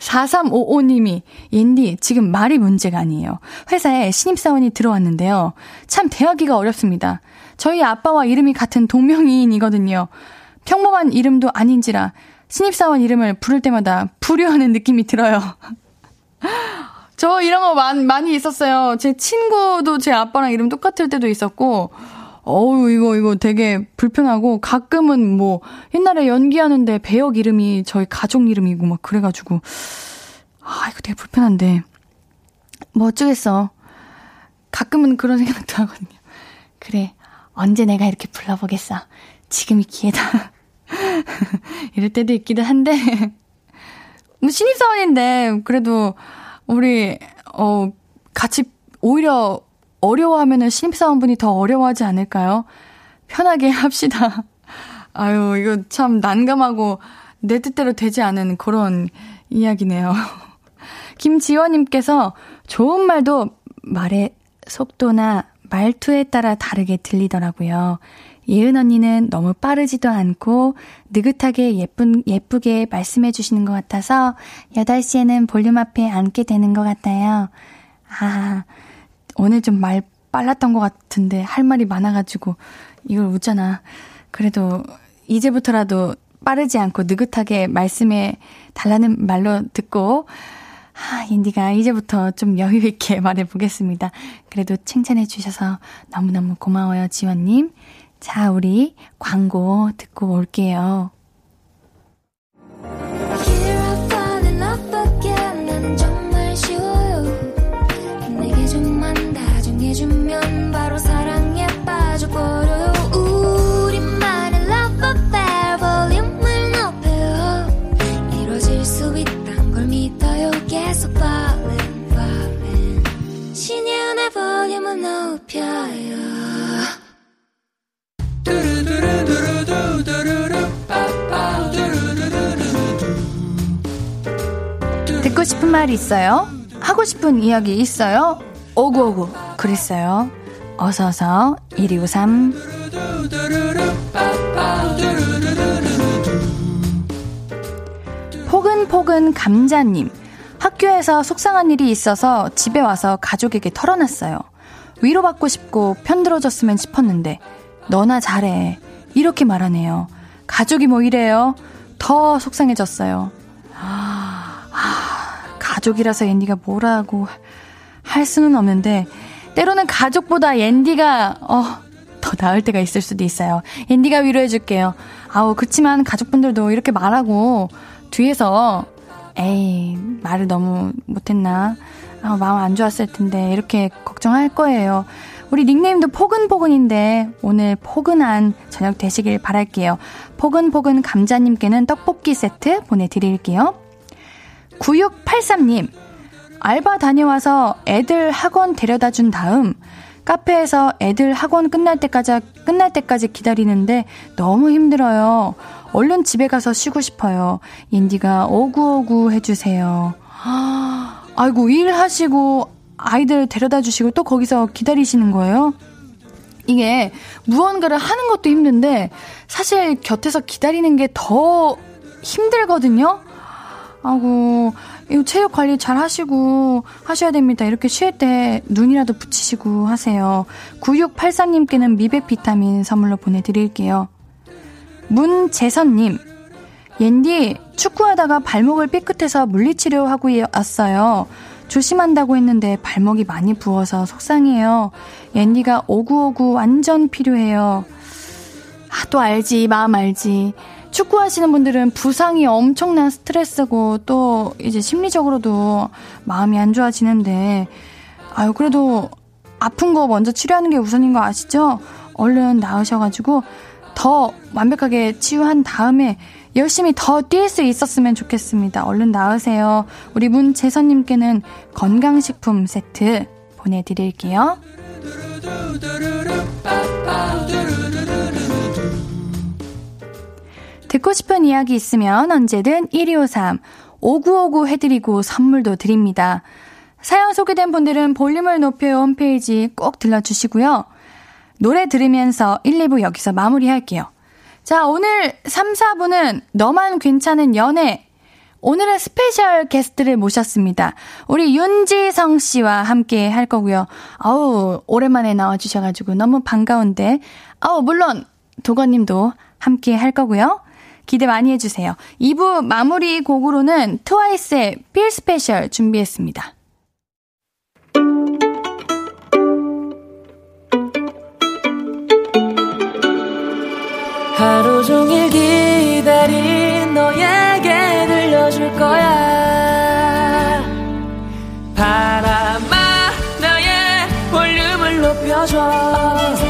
4355님이, 옌디, 지금 말이 문제가 아니에요. 회사에 신입사원이 들어왔는데요. 참 대하기가 어렵습니다. 저희 아빠와 이름이 같은 동명이인이거든요. 평범한 이름도 아닌지라 신입사원 이름을 부를 때마다 불효하는 느낌이 들어요. 저 이런 거 많, 많이 있었어요. 제 친구도 제 아빠랑 이름 똑같을 때도 있었고, 어우, 이거, 이거 되게 불편하고, 가끔은 뭐, 옛날에 연기하는데 배역 이름이 저희 가족 이름이고 막 그래가지고, 아, 이거 되게 불편한데. 뭐 어쩌겠어. 가끔은 그런 생각도 하거든요. 그래, 언제 내가 이렇게 불러보겠어. 지금이 기회다. 이럴 때도 있기도 한데, 뭐 신입사원인데, 그래도, 우리, 어, 같이, 오히려 어려워하면은 신입사원분이 더 어려워하지 않을까요? 편하게 합시다. 아유, 이거 참 난감하고 내 뜻대로 되지 않은 그런 이야기네요. 김지원님께서 좋은 말도 말의 속도나 말투에 따라 다르게 들리더라고요. 예은 언니는 너무 빠르지도 않고 느긋하게 예쁜, 예쁘게 말씀해 주시는 것 같아서 8시에는 볼륨 앞에 앉게 되는 것 같아요. 아, 오늘 좀 말 빨랐던 것 같은데 할 말이 많아가지고 이걸 웃잖아. 그래도 이제부터라도 빠르지 않고 느긋하게 말씀해 달라는 말로 듣고 아, 인디가 이제부터 좀 여유 있게 말해 보겠습니다. 그래도 칭찬해 주셔서 너무너무 고마워요, 지원님. 자, 우리 광고 듣고 올게요. 듣고 싶은 말 있어요? 하고 싶은 이야기 있어요? 오구오구 그랬어요. 어서서 1253 포근포근 감자님 학교에서 속상한 일이 있어서 집에 와서 가족에게 털어놨어요. 위로받고 싶고 편들어줬으면 싶었는데 너나 잘해 이렇게 말하네요. 가족이 뭐 이래요? 더 속상해졌어요. 아, 아 가족이라서 앤디가 뭐라고 할 수는 없는데 때로는 가족보다 앤디가 어, 더 나을 때가 있을 수도 있어요. 앤디가 위로해 줄게요. 아우 그치만 가족분들도 이렇게 말하고 뒤에서 에이 말을 너무 못했나 아, 마음 안 좋았을 텐데 이렇게 걱정할 거예요. 우리 닉네임도 포근포근인데 오늘 포근한 저녁 되시길 바랄게요. 포근포근 감자님께는 떡볶이 세트 보내드릴게요. 9683님 알바 다녀와서 애들 학원 데려다 준 다음 카페에서 애들 학원 끝날 때까지 끝날 때까지 기다리는데 너무 힘들어요. 얼른 집에 가서 쉬고 싶어요. 인디가 오구오구 해주세요. 아이고 일하시고 아이들 데려다 주시고 또 거기서 기다리시는 거예요? 이게 무언가를 하는 것도 힘든데 사실 곁에서 기다리는 게 더 힘들거든요. 아고 이거 체육 관리 잘 하시고 하셔야 됩니다. 이렇게 쉴 때 눈이라도 붙이시고 하세요. 9684님께는 미백 비타민 선물로 보내드릴게요. 문재선님, 옌디 축구하다가 발목을 삐끗해서 물리치료하고 왔어요. 조심한다고 했는데 발목이 많이 부어서 속상해요. 옌디가 오구오구 완전 필요해요. 아, 또 알지, 마음 알지. 축구하시는 분들은 부상이 엄청난 스트레스고 또 이제 심리적으로도 마음이 안 좋아지는데 아유 그래도 아픈 거 먼저 치료하는 게 우선인 거 아시죠? 얼른 나으셔가지고 더 완벽하게 치유한 다음에 열심히 더 뛸 수 있었으면 좋겠습니다. 얼른 나으세요. 우리 문재선님께는 건강식품 세트 보내드릴게요. 듣고 싶은 이야기 있으면 언제든 1253 5959 해드리고 선물도 드립니다. 사연 소개된 분들은 볼륨을 높여 홈페이지 꼭 들러주시고요. 노래 들으면서 1, 2부 여기서 마무리할게요. 자, 오늘 3, 4부는 너만 괜찮은 연애. 오늘은 스페셜 게스트를 모셨습니다. 우리 윤지성 씨와 함께 할 거고요. 아우, 오랜만에 나와주셔가지고 너무 반가운데. 아우, 물론, 도건님도 함께 할 거고요. 기대 많이 해주세요. 2부 마무리 곡으로는 트와이스의 Feel Special 준비했습니다. 하루 종일 기다린 너에게 들려줄 거야 바람아 나의 볼륨을 높여줘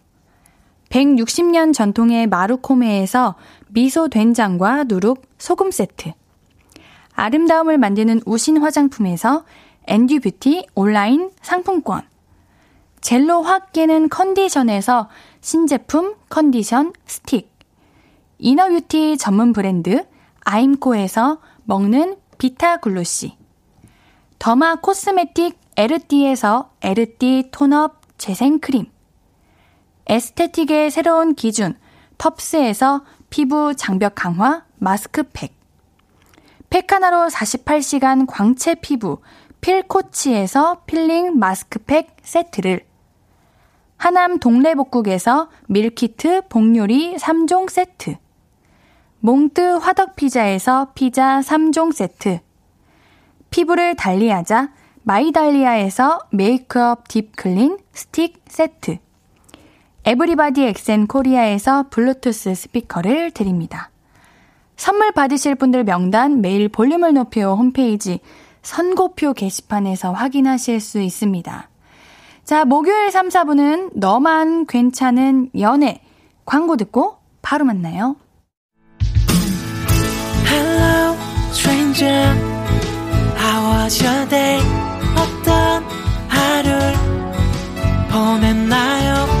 160년 전통의 마루코메에서 미소 된장과 누룩 소금 세트. 아름다움을 만드는 우신 화장품에서 앤듀뷰티 온라인 상품권. 젤로 확 깨는 컨디션에서 신제품 컨디션 스틱. 이너뷰티 전문 브랜드 아임코에서 먹는 비타글루시. 더마 코스메틱 에르띠에서 에르띠 톤업 재생크림. 에스테틱의 새로운 기준 텁스에서 피부 장벽 강화 마스크팩. 팩 하나로 48시간 광채 피부 필코치에서 필링 마스크팩 세트를. 하남 동래복국에서 밀키트 복요리 3종 세트. 몽뜨 화덕피자에서 피자 3종 세트. 피부를 달리하자 마이달리아에서 메이크업 딥클린 스틱 세트 에브리바디 엑센 코리아에서 블루투스 스피커를 드립니다. 선물 받으실 분들 명단 매일 볼륨을 높여 홈페이지 선곡표 게시판에서 확인하실 수 있습니다. 자, 목요일 3, 4부는 너만 괜찮은 연애. 광고 듣고 바로 만나요. Hello, stranger. How was your day? 어떤 하루를 보냈나요?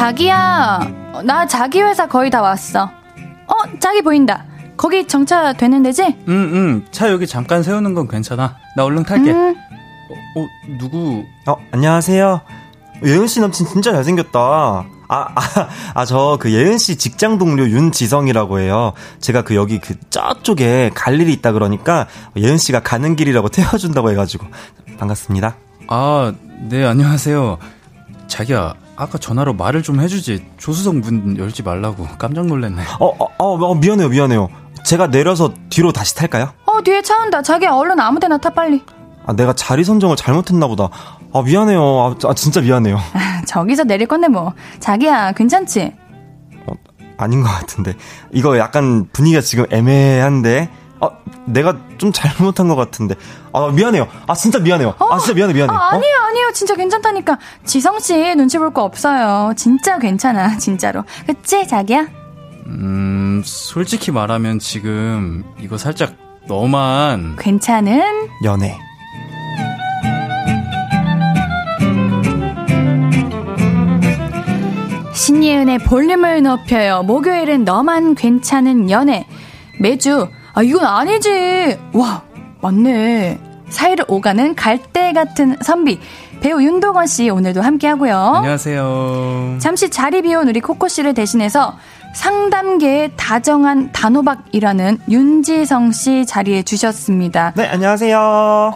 자기야, 나 자기 회사 거의 다 왔어. 어, 자기 보인다. 거기 정차 되는 데지? 응, 응. 차 여기 잠깐 세우는 건 괜찮아. 나 얼른 탈게. 음. 어, 어, 누구? 어, 안녕하세요. 예은 씨 남친 진짜 잘생겼다. 아, 아, 아, 저 그 예은 씨 직장 동료 윤지성이라고 해요. 제가 그 여기 그 저쪽에 갈 일이 있다 그러니까 예은 씨가 가는 길이라고 태워준다고 해가지고 반갑습니다. 아, 네, 안녕하세요. 자기야, 아까 전화로 말을 좀 해주지. 조수석 문 열지 말라고. 깜짝 놀랐네. 어, 어, 어, 어 미안해요, 미안해요. 제가 내려서 뒤로 다시 탈까요? 어, 뒤에 차 온다. 자기 얼른 아무 데나 타, 빨리. 아, 내가 자리 선정을 잘못했나 보다. 아, 미안해요. 아, 아 진짜 미안해요. 아, 저기서 내릴 건데 뭐. 자기야, 괜찮지? 어, 아닌 것 같은데. 이거 약간 분위기가 지금 애매한데. 아, 내가 좀 잘못한 것 같은데. 아, 미안해요. 아, 진짜 미안해요. 아, 어? 아, 진짜 미안해, 미안해. 아, 아니에요, 어? 아니에요. 진짜 괜찮다니까. 지성씨 눈치 볼 거 없어요. 진짜 괜찮아, 진짜로. 그치, 자기야? 음, 솔직히 말하면 지금 이거 살짝 너만. 괜찮은? 연애. 신예은의 볼륨을 높여요. 목요일은 너만 괜찮은 연애. 매주 아, 이건 아니지. 와, 맞네. 사이를 오가는 갈대 같은 선비. 배우 윤도건 씨 오늘도 함께 하고요. 안녕하세요. 잠시 자리 비운 우리 코코 씨를 대신해서 상담계의 다정한 단호박이라는 윤지성 씨 자리에 주셨습니다. 네, 안녕하세요.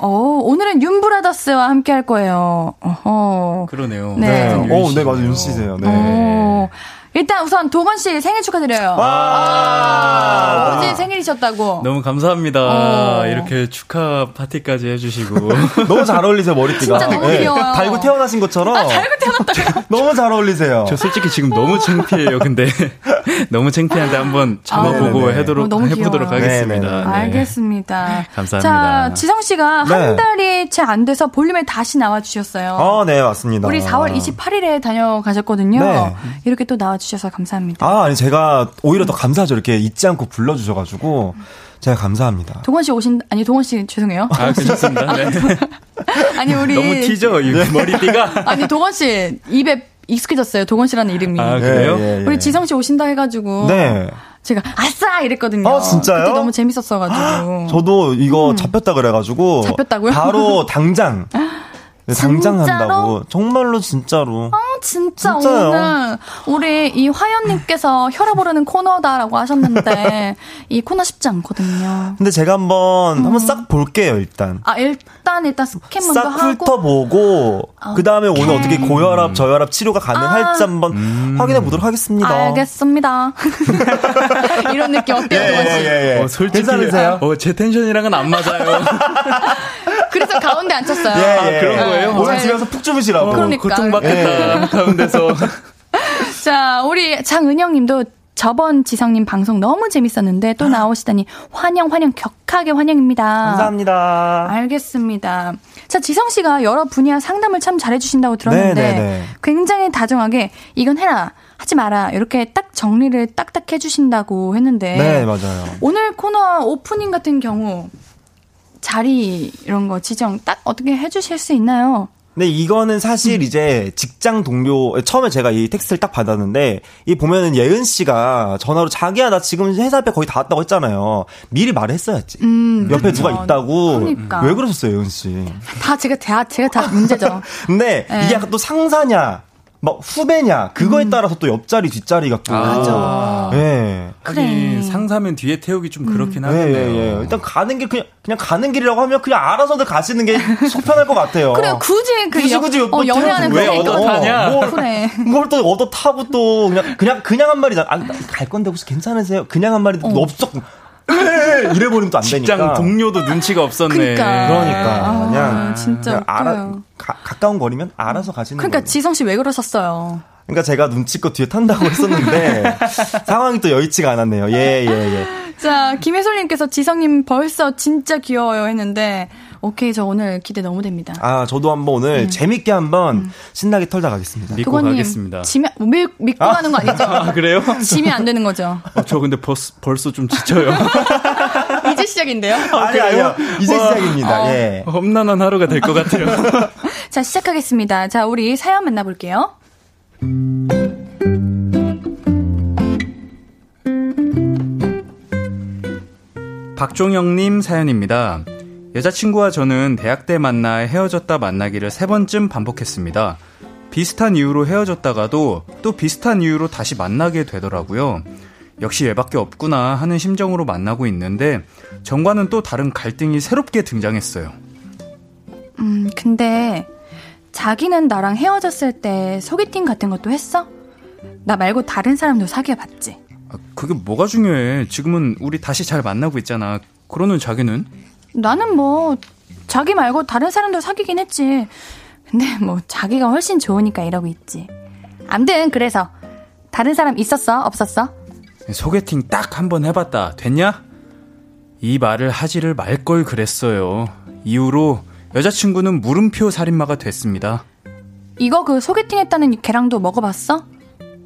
어, 오늘은 윤브라더스와 함께 할 거예요. 어허. 그러네요. 네. 네. 오, 네, 맞아요. 윤 씨세요. 네. 어. 일단 우선 도건 씨 생일 축하드려요. 와~ 아, 어제 생일이셨다고. 너무 감사합니다. 어. 이렇게 축하 파티까지 해주시고. 너무 잘 어울리세요, 머리띠가. 진짜 너무 네. 귀여워요. 달고 태어나신 것처럼. 아, 달고 태어났다고요? 너무 잘 어울리세요. 저 솔직히 지금 너무 창피해요, 근데. 너무 창피한데 한번 잡아보고 아, 해도록, 어, 해보도록 하겠습니다. 네. 알겠습니다. 감사합니다. 자, 지성 씨가 네. 한 달이 채 안 돼서 볼륨에 다시 나와 주셨어요. 어, 네, 맞습니다. 우리 4월 28일에 다녀가셨거든요. 네. 이렇게 또 나와 와주셔서 감사합니다. 아, 아니, 제가 오히려 더 감사하죠. 이렇게 잊지 않고 불러주셔가지고. 제가 감사합니다. 동원 씨 오신, 아니, 동원 씨 죄송해요. 아, 괜찮습니다. 네. 아니, 우리. 너무 튀죠, 이 머리띠가. 아니, 동원 씨 입에 익숙해졌어요. 동원 씨라는 이름이. 아, 그래요? 예, 예, 예. 우리 지성 씨 오신다 해가지고. 네. 제가 아싸 이랬거든요. 아, 진짜요? 그때 너무 재밌었어가지고. 저도 이거 잡혔다 그래가지고. 잡혔다고요? 바로 당장. 네, 당장 진짜로? 한다고. 정말로 진짜로. 아, 진짜 진짜요? 오늘 우리 이 화연님께서 혈압 오르는 코너다라고 하셨는데 이 코너 쉽지 않거든요. 근데 제가 한번 한번 싹 볼게요 일단. 아 일단 일단 스캔 먼저 싹 하고 훑어보고 그 다음에 오늘 어떻게 고혈압, 저혈압 치료가 가능할지 아. 한번 음. 확인해 보도록 하겠습니다. 알겠습니다. 이런 느낌 어때요, 예? 예, 예, 예. 어, 솔직히. 괜찮으세요? 어, 제 텐션이랑은 안 맞아요. 그래서 가운데 앉혔어요. 예, 아, 예. 그런 거예요? 오늘 잘- 집에서 푹 주무시라고. 그러니까. 고통받겠다. 가운데서. 자, 우리 장은영 님도 저번 지성님 방송 너무 재밌었는데 또 나오시다니 환영 환영 격하게 환영입니다. 감사합니다. 알겠습니다. 자, 지성 씨가 여러 분야 상담을 참 잘해주신다고 들었는데 네, 네, 네. 굉장히 다정하게 이건 해라, 하지 마라 이렇게 딱 정리를 딱딱 해주신다고 했는데 네, 맞아요. 오늘 코너 오프닝 같은 경우 자리 이런 거 지정 딱 어떻게 해주실 수 있나요? 근데 이거는 음. 사실 이제 직장 동료 처음에 제가 이 텍스트를 딱 받았는데 이 보면은 예은 씨가 전화로 자기야 나 지금 회사 앞에 거의 다 왔다고 했잖아요. 미리 말했어야지. 음, 옆에 그쵸. 누가 있다고. 그러니까. 왜 그러셨어요, 예은 씨? 다 제가 다 제가 다 문제죠. 근데 네. 이게 약간 또 상사냐, 막 후배냐 그거에 따라서 또 옆자리 뒷자리가 또. 아. 맞아. 예. 그래. 하긴 상사면 뒤에 태우기 좀 그렇긴 예, 하겠네요. 예, 예. 일단 가는 길 그냥 그냥 가는 길이라고 하면 그냥 알아서들 가시는 게 속편할 것 같아요. 그래 굳이 그 굳이 여- 굳이 어, 뭐 연애하는 왜. 얻어 타냐? 뭘, 그래. 뭘 또 얻어 타고 또 그냥 그냥 그냥 한 마리잖아. 아, 나갈 건데 혹시 괜찮으세요? 그냥 한 마리도 어. 없어. 이래 버리면 또 안 되니까. 직장 동료도 눈치가 없었네. 그러니까. 그러니까 아, 그냥 진짜 그냥 알아. 가, 가까운 거리면 알아서 가시는 그러니까 거예요. 지성 씨 왜 그러셨어요? 그러니까 제가 눈치껏 뒤에 탄다고 했었는데 상황이 또 여의치가 않았네요. 예, 예, 예. 자, 김혜솔님께서 지성님 벌써 진짜 귀여워요 했는데, 오케이, 저 오늘 기대 너무 됩니다. 아, 저도 한번 오늘 재밌게 한번 신나게 털다 가겠습니다. 믿고 가겠습니다. 지면, 믿, 믿고 가는 거 아니죠? 아, 그래요? 지면 안 되는 거죠. 어, 저 근데 벌써, 벌써 좀 지쳐요. 이제 시작인데요? 아니, 아니요. 이제 와. 시작입니다. 예. 험난한 하루가 될 것 같아요. 자, 시작하겠습니다. 자, 우리 사연 만나볼게요. 박종영님 사연입니다. 여자친구와 저는 대학 때 만나 헤어졌다 만나기를 세 번쯤 반복했습니다. 비슷한 이유로 헤어졌다가도 또 비슷한 이유로 다시 만나게 되더라고요. 역시 얘밖에 없구나 하는 심정으로 만나고 있는데 정과는 또 다른 갈등이 새롭게 등장했어요. 음, 근데, 자기는 나랑 헤어졌을 때 소개팅 같은 것도 했어? 나 말고 다른 사람도 사귀어 봤지. 아, 그게 뭐가 중요해? 지금은 우리 다시 잘 만나고 있잖아. 그러는 자기는? 나는 뭐 자기 말고 다른 사람도 사귀긴 했지. 근데 뭐 자기가 훨씬 좋으니까 이러고 있지. 암튼 그래서 다른 사람 있었어? 없었어? 소개팅 딱 한 번 해봤다. 됐냐? 이 말을 하지를 말 걸 그랬어요. 이후로 여자친구는 물음표 살인마가 됐습니다. 이거 그 소개팅 했다는 걔랑도 먹어봤어?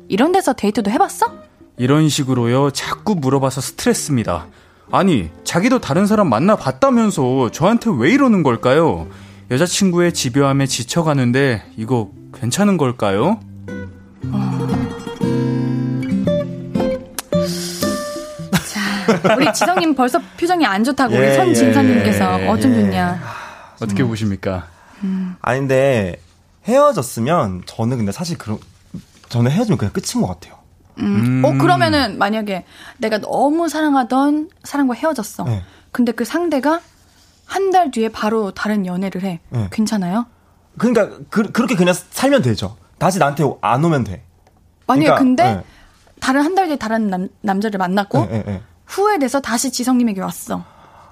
이런 데서 데이트도 해봤어? 이런 식으로요. 자꾸 물어봐서 스트레스입니다. 아니, 자기도 다른 사람 만나봤다면서 저한테 왜 이러는 걸까요? 여자친구의 집요함에 지쳐가는데 이거 괜찮은 걸까요? 우리 지성님 벌써 표정이 안 좋다고 우리 예, 선진선님께서 예, 어쩜 예. 좋냐. 어떻게 보십니까? 아니, 근데 헤어졌으면 저는 근데 사실 그런, 저는 헤어지면 그냥 끝인 것 같아요. 음. 어 그러면은 만약에 내가 너무 사랑하던 사람과 헤어졌어. 네. 근데 그 상대가 한 달 뒤에 바로 다른 연애를 해. 네. 괜찮아요? 그러니까 그, 그렇게 그냥 살면 되죠. 다시 나한테 안 오면 돼. 만약에 그러니까, 근데 네. 다른 한 달 뒤에 다른 남, 남자를 만났고 예, 예, 예. 후회돼서 다시 지성님에게 왔어.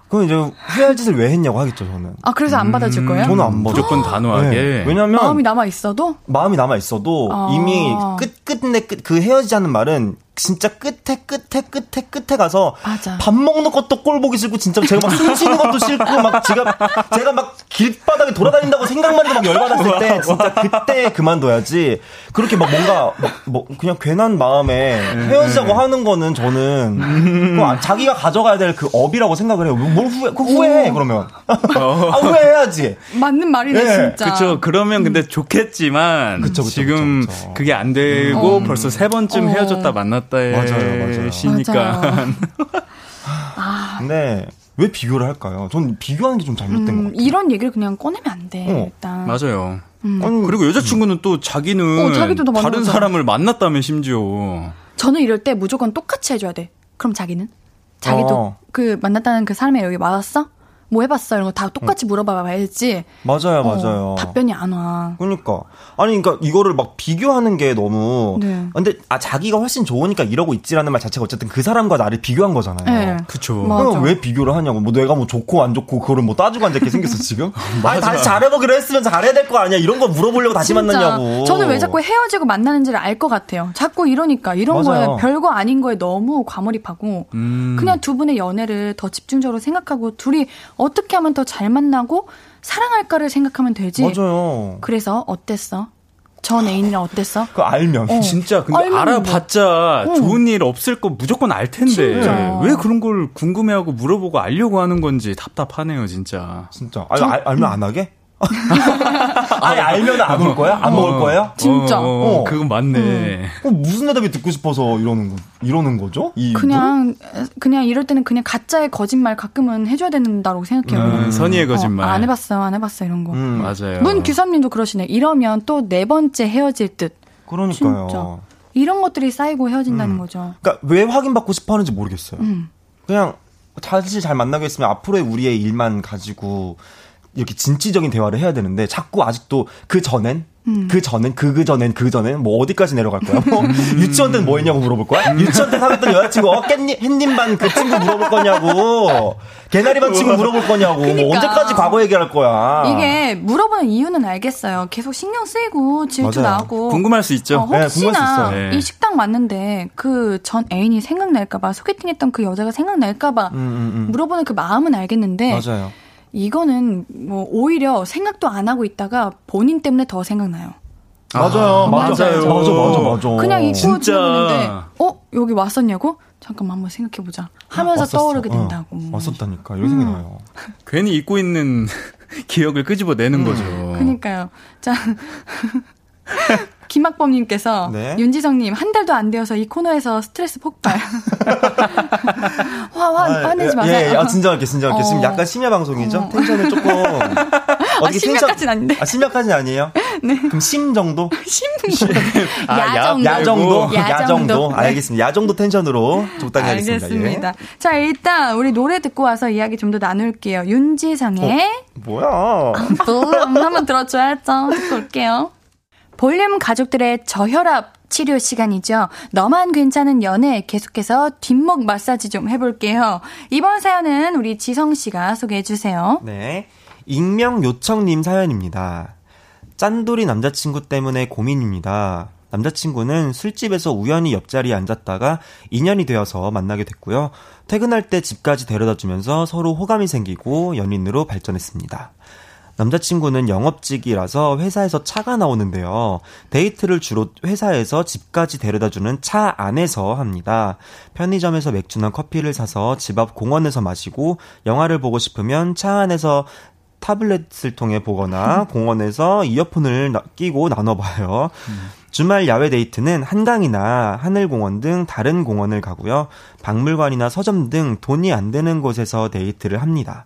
그럼 이제 후회할 짓을 왜 했냐고 하겠죠, 저는. 아 그래서 안 받아줄 거예요? 저는 안 받아. 무조건 단호하게. 네. 왜냐면 마음이 남아 있어도 마음이 남아 있어도 아. 이미 끝 끝내 끝 그 헤어지자는 말은 진짜 끝에 끝에 끝에 끝에 가서 맞아. 밥 먹는 것도 꼴 보기 싫고 진짜 제가 막 숨 쉬는 것도 싫고 막 제가 제가 막 길바닥에 돌아다닌다고 생각만 해도 막 열받았을 때 진짜 그때 그만둬야지 그렇게 막 뭔가 막 뭐 그냥 괜한 마음에 헤어지자고 하는 거는 저는 그거 자기가 가져가야 될 그 업이라고 생각을 해요. 뭘 후회 그 후회해 그러면 아 후회해야지. 맞는 말이네, 네, 진짜. 그쵸. 그러면 근데 좋겠지만 그쵸, 그쵸, 지금 그쵸, 그쵸. 그게 안 되고 벌써 세 번쯤 어. 헤어졌다 만났 다 맞아요, 맞아요. 시니까 맞아요. 근데 왜 비교를 할까요? 전 비교하는 게 좀 잘못된 것 음, 같아요. 이런 얘기를 그냥 꺼내면 안 돼, 어, 일단. 맞아요. 아니, 그리고 여자친구는 또 자기는 어, 자기도 더 다른. 사람을 만났다면 심지어 저는 이럴 때 무조건 똑같이 해줘야 돼. 그럼 자기는? 자기도 어. 그 만났다는 그 사람이 여기 와봤어? 뭐 해봤어? 이런 거 다 똑같이 물어봐봐야지. 맞아요, 어, 맞아요. 답변이 안 와. 그러니까 아니 그러니까 이거를 막 비교하는 게 너무 네. 근데 아 자기가 훨씬 좋으니까 이러고 있지라는 말 자체가 어쨌든 그 사람과 나를 비교한 거잖아요. 네. 그쵸. 그럼 왜 비교를 하냐고. 뭐 내가 뭐 좋고 안 좋고 그거를 뭐 따지고 앉았게 생겼어 지금? 아니 다시 잘해보기로 했으면 잘해야 될 거 아니야. 이런 거 물어보려고 다시 진짜. 만났냐고. 저는 왜 자꾸 헤어지고 만나는지를 알 것 같아요. 자꾸 이러니까 이런 맞아요. 거에 별거 아닌 거에 너무 과몰입하고 음. 그냥 두 분의 연애를 더 집중적으로 생각하고 둘이 어떻게 하면 더 잘 만나고 사랑할까를 생각하면 되지. 맞아요. 그래서 어땠어? 전 애인이랑 어땠어? 그 알면 어. 진짜 근데 알면 알아봤자 뭐. 좋은 일 없을 거 무조건 알 텐데 진짜. 왜 그런 걸 궁금해하고 물어보고 알려고 하는 건지 답답하네요 진짜. 진짜. 아니, 알, 알면 안 하게? 아니 알면 안 올 거야? 안 먹을 거예요? 진짜. 어, 어, 어. 그건 맞네. 어, 무슨 대답이 듣고 싶어서 이러는 거 이러는 거죠? 이 그냥 그냥 이럴 때는 그냥 가짜의 거짓말 가끔은 해줘야 된다고 생각해요. 음, 선의의 거짓말. 어, 안 해봤어, 안 해봤어 이런 거. 음, 맞아요. 문 규섭님도 그러시네. 이러면 또 네 번째 헤어질 듯. 그러니까요. 진짜. 이런 것들이 쌓이고 헤어진다는 음. 거죠. 그러니까 왜 확인받고 싶어 하는지 모르겠어요. 음. 그냥 다시 잘 만나겠으면 앞으로의 우리의 일만 가지고 이렇게 진취적인 대화를 해야 되는데 자꾸 아직도 그 전엔 음. 그 전엔 그 그 전엔 그 전엔 뭐 어디까지 내려갈 거야? 뭐 음. 유치원 때는 뭐 했냐고 물어볼 거야? 유치원 때 사귀었던 여자친구 어 깻잎 햇님 반 그 친구 물어볼 거냐고 개나리 반 친구 물어볼 거냐고 뭐 그러니까. 언제까지 과거 얘기할 거야? 이게 물어보는 이유는 알겠어요. 계속 신경 쓰이고 질투 맞아요. 나고. 궁금할 수 있죠. 어, 네, 혹시나 궁금할 수 있어요. 네. 이 식당 왔는데 그 전 애인이 생각날까봐 소개팅했던 그 여자가 생각날까봐 음, 음, 음. 물어보는 그 마음은 알겠는데 맞아요. 이거는 뭐 오히려 생각도 안 하고 있다가 본인 때문에 더 생각나요. 맞아요, 아, 맞아, 맞아요. 맞아, 맞아, 맞아. 그냥 입고 진짜. 들어오는데 어 여기 왔었냐고? 잠깐만 한번 생각해 보자. 하면서 왔었어. 떠오르게 어, 된다고. 왔었다니까 이런 생각이 나요. 괜히 잊고 있는 기억을 끄집어내는 거죠. 그니까요. 자. 김학범님께서 네. 윤지성님 한 달도 안 되어서 이 코너에서 스트레스 폭발. 화, 화, 화내지 마세요. 예, 예, 아, 진정할게, 진정할게. 지금 어. 약간 심야 방송이죠? 어. 텐션을 조금. 어떻게 심야까진 아닌데. 아, 심야까지는 아니에요? 네. 그럼 심 정도? 심. 아, 야 야- 정도. 야 정도? 야 야 정도. 정도? 알겠습니다. 야 정도 텐션으로 적당히 하겠습니다. 알겠습니다. 자, 일단 우리 노래 듣고 와서 이야기 좀 더 나눌게요. 윤지성의 예. 뭐야? 볼륨 한번 들어줘야죠. 듣고 올게요. 볼륨 가족들의 저혈압 치료 시간이죠. 너만 괜찮은 연애 계속해서 뒷목 마사지 좀 해볼게요. 이번 사연은 우리 지성 씨가 소개해 주세요. 네. 익명 요청님 사연입니다. 짠돌이 남자친구 때문에 고민입니다. 남자친구는 술집에서 우연히 옆자리에 앉았다가 인연이 되어서 만나게 됐고요. 퇴근할 때 집까지 데려다 주면서 서로 호감이 생기고 연인으로 발전했습니다. 남자친구는 영업직이라서 회사에서 차가 나오는데요. 데이트를 주로 회사에서 집까지 데려다 주는 차 안에서 합니다. 편의점에서 맥주나 커피를 사서 집 앞 공원에서 마시고 영화를 보고 싶으면 차 안에서 타블렛을 통해 보거나 공원에서 이어폰을 나- 끼고 나눠봐요. 주말 야외 데이트는 한강이나 하늘공원 등 다른 공원을 가고요. 박물관이나 서점 등 돈이 안 되는 곳에서 데이트를 합니다.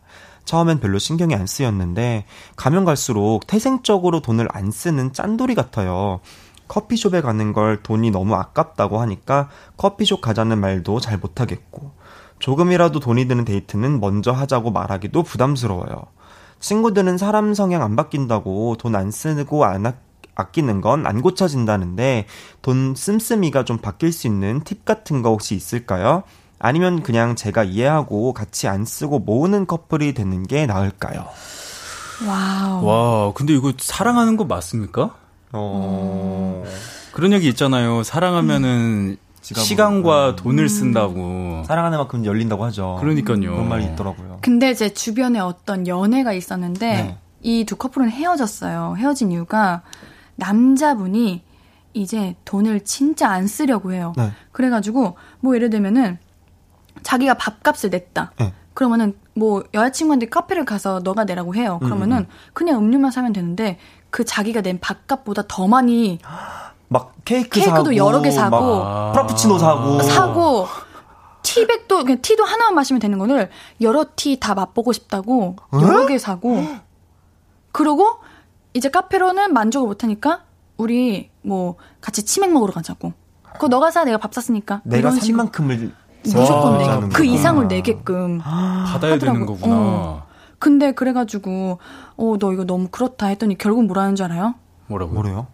처음엔 별로 신경이 안 쓰였는데 가면 갈수록 태생적으로 돈을 안 쓰는 짠돌이 같아요. 커피숍에 가는 걸 돈이 너무 아깝다고 하니까 커피숍 가자는 말도 잘 못하겠고 조금이라도 돈이 드는 데이트는 먼저 하자고 말하기도 부담스러워요. 친구들은 사람 성향 안 바뀐다고 돈 안 쓰고 안 아, 아끼는 건 안 고쳐진다는데 돈 씀씀이가 좀 바뀔 수 있는 팁 같은 거 혹시 있을까요? 아니면 그냥 제가 이해하고 같이 안 쓰고 모으는 커플이 되는 게 나을까요? 와우. 와, 근데 이거 사랑하는 거 맞습니까? 어... 그런 얘기 있잖아요. 사랑하면은 시간과 음. 돈을 쓴다고 사랑하는 만큼 열린다고 하죠. 그러니까요. 그런 말이 있더라고요. 근데 제 주변에 어떤 연애가 있었는데 네. 이 두 커플은 헤어졌어요. 헤어진 이유가 남자분이 이제 돈을 진짜 안 쓰려고 해요. 네. 그래가지고 뭐 예를 들면은 자기가 밥값을 냈다. 네. 그러면은 뭐 여자친구한테 카페를 가서 너가 내라고 해요. 그러면은 음. 그냥 음료만 사면 되는데 그 자기가 낸 밥값보다 더 많이 막 케이크 케이크도 사고, 여러 개 사고 프라푸치노 사고 사고 티백도 그냥 티도 하나만 마시면 되는 거를 여러 티 다 맛보고 싶다고 여러 개 사고 그러고 이제 카페로는 만족을 못 하니까 우리 뭐 같이 치맥 먹으러 가자고. 그거 너가 사 내가 밥 샀으니까. 내가 산 만큼을 무조건 내게 그 이상을 내게끔 받아야 하더라고. 되는 거구나. 어. 근데 그래가지고 어 너 이거 너무 그렇다 했더니 결국 뭐라는 줄 알아요? 뭐라고? 뭐래요?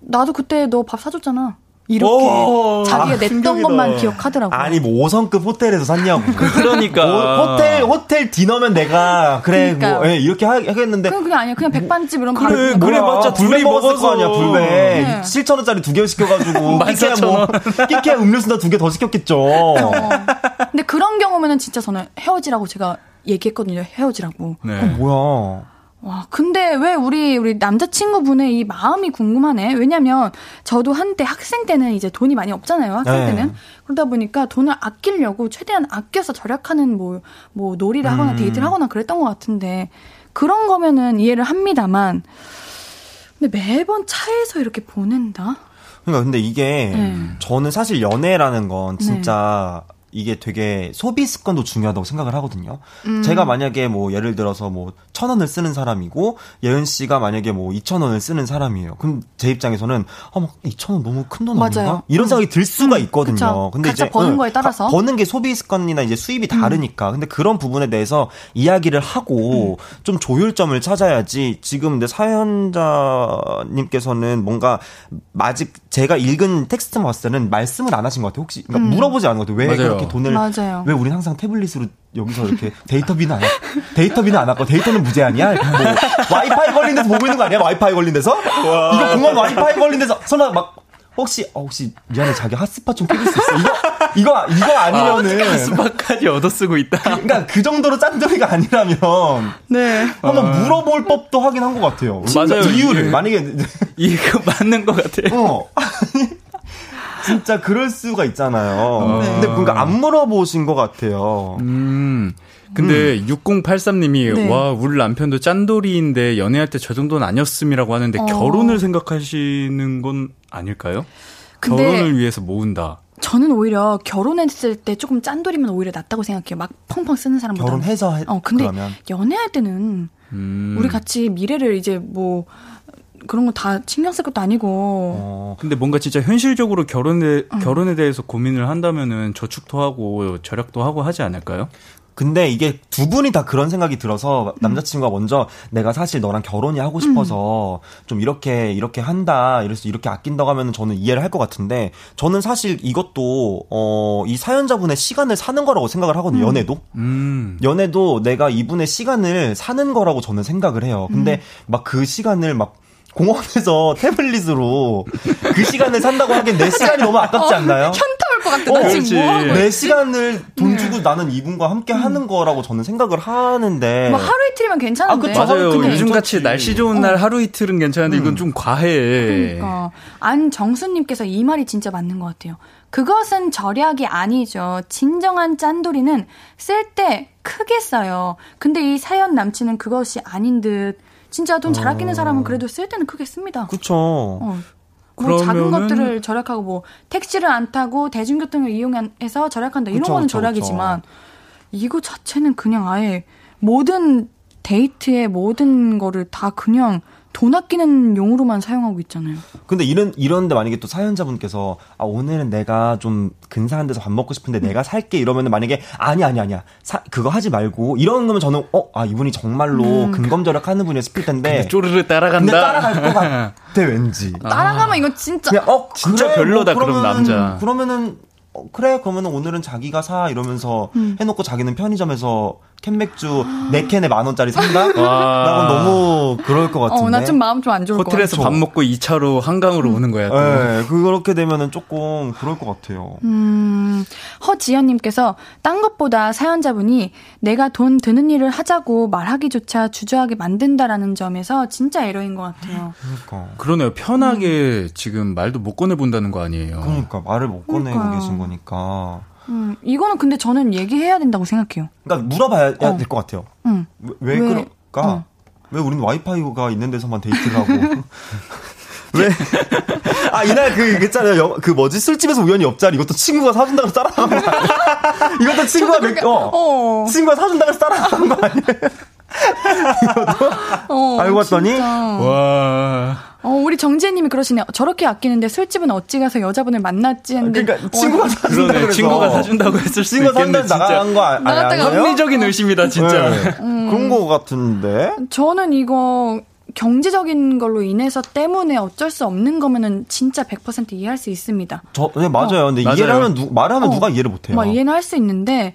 나도 그때 너 밥 사줬잖아. 이렇게 오, 자기가 아, 냈던 충격이다. 것만 기억하더라고. 아니 뭐 5성급 호텔에서 샀냐고. 그러니까 오, 호텔 호텔 디너면 내가 그래 그러니까. 뭐 예, 이렇게 하, 겠는데 그냥 그냥 아니야 그냥 백반집 이런 그래 그래 맞자 불배 먹었을 거 아니야 불배 네. 7천 원짜리 두 개 시켜가지고 끼케야 뭐 끼케야 음료수 나 두 개 더 시켰겠죠. 어. 근데 그런 경우면은 진짜 저는 헤어지라고 제가 얘기했거든요 헤어지라고. 네. 어, 뭐야? 와, 근데 왜 우리, 우리 남자친구분의 이 마음이 궁금하네? 왜냐면, 저도 한때 학생 때는 이제 돈이 많이 없잖아요, 학생 네. 때는. 그러다 보니까 돈을 아끼려고 최대한 아껴서 절약하는 뭐, 뭐, 놀이를 하거나 음. 데이트를 하거나 그랬던 것 같은데, 그런 거면은 이해를 합니다만, 근데 매번 차에서 이렇게 보낸다? 그러니까 근데 이게, 네. 저는 사실 연애라는 건 진짜, 네. 이게 되게 소비 습관도 중요하다고 생각을 하거든요. 음. 제가 만약에 뭐 예를 들어서 뭐 천 원을 쓰는 사람이고 예은 씨가 만약에 뭐 이천 원을 쓰는 사람이에요. 그럼 제 입장에서는 아막 이천 원 너무 큰 돈 아닌가? 이런 생각이 들 수가 음. 있거든요. 그쵸. 근데 이제 버는 응, 거에 따라서 버는 게 소비 습관이나 이제 수입이 음. 다르니까. 근데 그런 부분에 대해서 이야기를 하고 음. 좀 조율점을 찾아야지. 지금 근데 사연자님께서는 뭔가 아직 제가 읽은 텍스트만 봤을 때는 말씀을 안 하신 것 같아요. 혹시 그러니까 음. 물어보지 않은 것 같아요. 왜 맞아요. 그렇게 돈을 맞아요. 왜 우린 항상 태블릿으로 여기서 이렇게 데이터비는 안 데이터비는 안 왔고 데이터는 무제한이야. 뭐 와이파이 걸린 데서 보고 있는 거 아니야? 와이파이 걸린 데서? 와. 이거 공원 와이파이 걸린 데서 설마 막 혹시 어, 혹시 미안해 자기 핫스팟 좀 켜줄 수 있어? 이거 이거 이거 아니면은 아, 핫스팟까지 얻어 쓰고 있다. 그러니까 그 정도로 짠돌이가 아니라면 네 한번 아. 물어볼 법도 하긴 한 것 같아요. 맞아요. 이유를 이게, 만약에 이거 맞는 것 같아요. 어. 진짜 그럴 수가 있잖아요. 어. 근데 뭔가 안 물어보신 것 같아요. 음. 근데 음. 6083님이 네. 와 우리 남편도 짠돌이인데 연애할 때 저 정도는 아니었음이라고 하는데 어. 결혼을 생각하시는 건 아닐까요? 결혼을 위해서 모은다. 저는 오히려 결혼했을 때 조금 짠돌이면 오히려 낫다고 생각해요. 막 펑펑 쓰는 사람보다. 결혼해서 해, 어 근데 그러면. 연애할 때는 음. 우리 같이 미래를 이제 뭐 그런 거 다 신경 쓸 것도 아니고. 어, 근데 뭔가 진짜 현실적으로 결혼에 어. 결혼에 대해서 고민을 한다면은 저축도 하고 절약도 하고 하지 않을까요? 근데 이게 두 분이 다 그런 생각이 들어서 남자친구가 먼저 내가 사실 너랑 결혼이 하고 싶어서 음. 좀 이렇게 이렇게 한다 이래서 이렇게 아낀다고 하면은 저는 이해를 할 것 같은데 저는 사실 이것도 어 이 사연자분의 시간을 사는 거라고 생각을 하거든요 음. 연애도 음. 연애도 내가 이분의 시간을 사는 거라고 저는 생각을 해요 근데 음. 막그 시간을 막 공원에서 태블릿으로 그 시간을 산다고 하기엔 내 시간이 너무 아깝지 않나요? 어, 현타 올 것 같아. 어, 나 지금 뭐 하고 내 시간을 돈 주고 네. 나는 이분과 함께 음. 하는 거라고 저는 생각을 하는데. 뭐 하루 이틀이면 괜찮은데. 아, 맞아요. 요즘 같이 날씨 좋은 날 어. 하루 이틀은 괜찮은데 음. 이건 좀 과해. 그러니까 안정수님께서 이 말이 진짜 맞는 것 같아요. 그것은 절약이 아니죠. 진정한 짠돌이는 쓸 때 크게 써요. 근데 이 사연 남친은 그것이 아닌 듯. 진짜 돈 잘 아끼는 사람은 그래도 쓸 때는 크게 씁니다. 그쵸. 어. 뭐 작은 것들을 절약하고 뭐 택시를 안 타고 대중교통을 이용해서 절약한다 이런 그쵸, 거는 절약이지만 그쵸. 이거 자체는 그냥 아예 모든 데이트의 모든 거를 다 그냥 돈 아끼는 용으로만 사용하고 있잖아요. 근데 이런 이런데 만약에 또 사연자분께서 아 오늘은 내가 좀 근사한 데서 밥 먹고 싶은데 음. 내가 살게 이러면은 만약에 아니 아니 아니야 사, 그거 하지 말고 이런 거면 저는 어 아 이분이 정말로 음. 근검절약하는 분이 싶을 텐데 쪼르르 따라간다. 따라갈 것 같아 왠지. 아. 따라가면 이거 진짜 그냥, 어 진짜 그래, 별로다 뭐, 그럼 남자. 그러면은 어, 그래 그러면 오늘은 자기가 사 이러면서 음. 해놓고 자기는 편의점에서 캔맥주 네 캔에 만 원짜리 산다? 라고 너무 그럴 것 같은데. 어, 나 좀 마음 좀 안 좋을 것 같아. 호텔에서 밥 먹고 2차로 한강으로 음. 오는 거야. 또. 네, 그렇게 되면은 조금 그럴 것 같아요. 음, 허지연님께서 딴 것보다 사연자분이 내가 돈 드는 일을 하자고 말하기조차 주저하게 만든다라는 점에서 진짜 에러인 것 같아요. 그러니까. 그러네요. 편하게 음. 지금 말도 못 꺼내 본다는 거 아니에요. 그러니까 말을 못 꺼내고 그러니까요. 계신 거니까. 음, 이거는 근데 저는 얘기해야 된다고 생각해요. 그러니까 물어봐야 어. 될것 같아요. 음. 왜, 왜, 그럴까? 어. 왜 우리는 와이파이가 있는 데서만 데이트를 하고. 왜? 아, 이날 그, 있잖아요. 그 뭐지? 술집에서 우연히 옆자리. 이것도 친구가 사준다고 따라간 거 이것도 친구가 맥, 어. 어. 친구가 사준다고 따라간 거 아니에요? 이것도? 어, 알고 봤더니? 진짜. 와. 어, 우리 정지혜님이 그러시네요. 저렇게 아끼는데 술집은 어찌 가서 여자분을 만났지 했는데. 그러니까 어, 친구가 사준다 그래 친구가 사준다고 했을 수 있겠네. 진짜. 나간 거 아니, 아니, 합리적인 의심이다 진짜. 네. 음, 그런 거 같은데. 저는 이거 경제적인 걸로 인해서 때문에 어쩔 수 없는 거면은 진짜 100% 이해할 수 있습니다. 저, 네, 맞아요. 어. 근데 맞아요. 이해를 하면, 누, 말하면 어. 누가 이해를 못 해요. 막 이해는 할 수 있는데,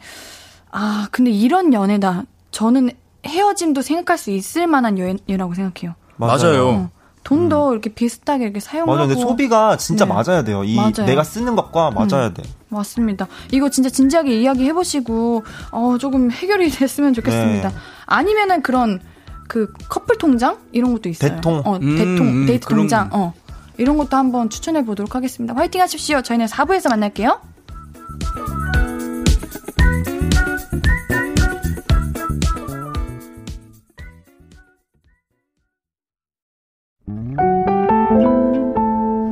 아, 근데 이런 연애다. 저는 헤어짐도 생각할 수 있을 만한 연애 라고 생각해요. 맞아요. 어. 돈도 음. 이렇게 비슷하게 이렇게 사용하고. 맞아, 근데 소비가 진짜 네. 맞아야 돼요. 이 맞아요. 내가 쓰는 것과 맞아야 음. 돼. 맞습니다. 이거 진짜 진지하게 이야기 해보시고 어 조금 해결이 됐으면 좋겠습니다. 네. 아니면은 그런 그 커플 통장 이런 것도 있어요. 대통. 어, 음, 대통, 음, 데이트 그런... 통장. 어. 이런 것도 한번 추천해 보도록 하겠습니다. 화이팅 하십시오. 저희는 4부에서 만날게요.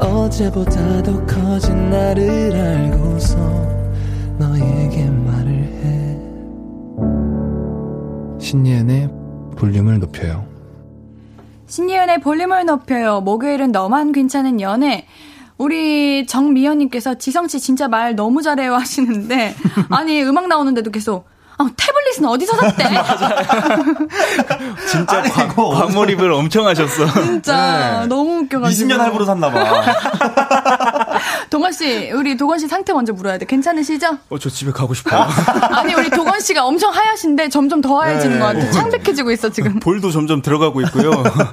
어제보다 더 커진 나를 알고서 너에게 말을 해. 신예은의 볼륨을 높여요. 신예은의 볼륨을 높여요. 목요일은 너만 괜찮은 연애. 우리 정미연님께서 지성씨 진짜 말 너무 잘해요 하시는데 아니 음악 나오는데도 계속 아, 태블릿은 어디서 샀대? 진짜 아니, 광, 광몰입을 엄청 하셨어. 진짜 네. 너무 웃겨가지고. 20년 할부로 샀나봐. 동건 씨, 우리 도건 씨 상태 먼저 물어야 돼. 괜찮으시죠? 어, 저 집에 가고 싶어요. 아니, 우리 도건 씨가 엄청 하얗신데 점점 더 하얘지는 네. 것 같아. 창백해지고 있어 지금. 볼도 점점 들어가고 있고요.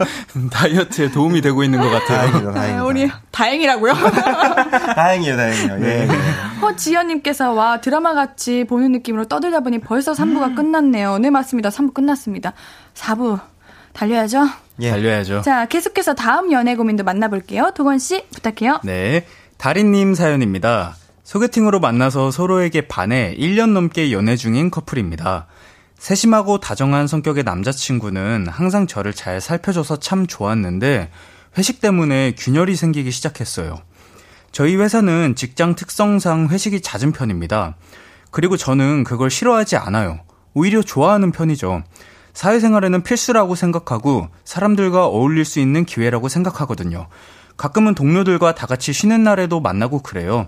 다이어트에 도움이 되고 있는 것 같아요. 다행이다, 다행이다. 우리 다행이라고요? 다행이에요, 다행이에요. 예. 허지연님께서 와 드라마 같이 보는 느낌으로 떠들다 보니 벌써 3부가 음. 끝났네요. 네, 맞습니다. 3부 끝났습니다. 4부 달려야죠? 예. 달려야죠. 자, 계속해서 다음 연애 고민도 만나볼게요. 도건 씨, 부탁해요. 네. 다리님 사연입니다. 소개팅으로 만나서 서로에게 반해 1년 넘게 연애 중인 커플입니다. 세심하고 다정한 성격의 남자친구는 항상 저를 잘 살펴줘서 참 좋았는데 회식 때문에 균열이 생기기 시작했어요. 저희 회사는 직장 특성상 회식이 잦은 편입니다. 그리고 저는 그걸 싫어하지 않아요. 오히려 좋아하는 편이죠. 사회생활에는 필수라고 생각하고 사람들과 어울릴 수 있는 기회라고 생각하거든요. 가끔은 동료들과 다 같이 쉬는 날에도 만나고 그래요.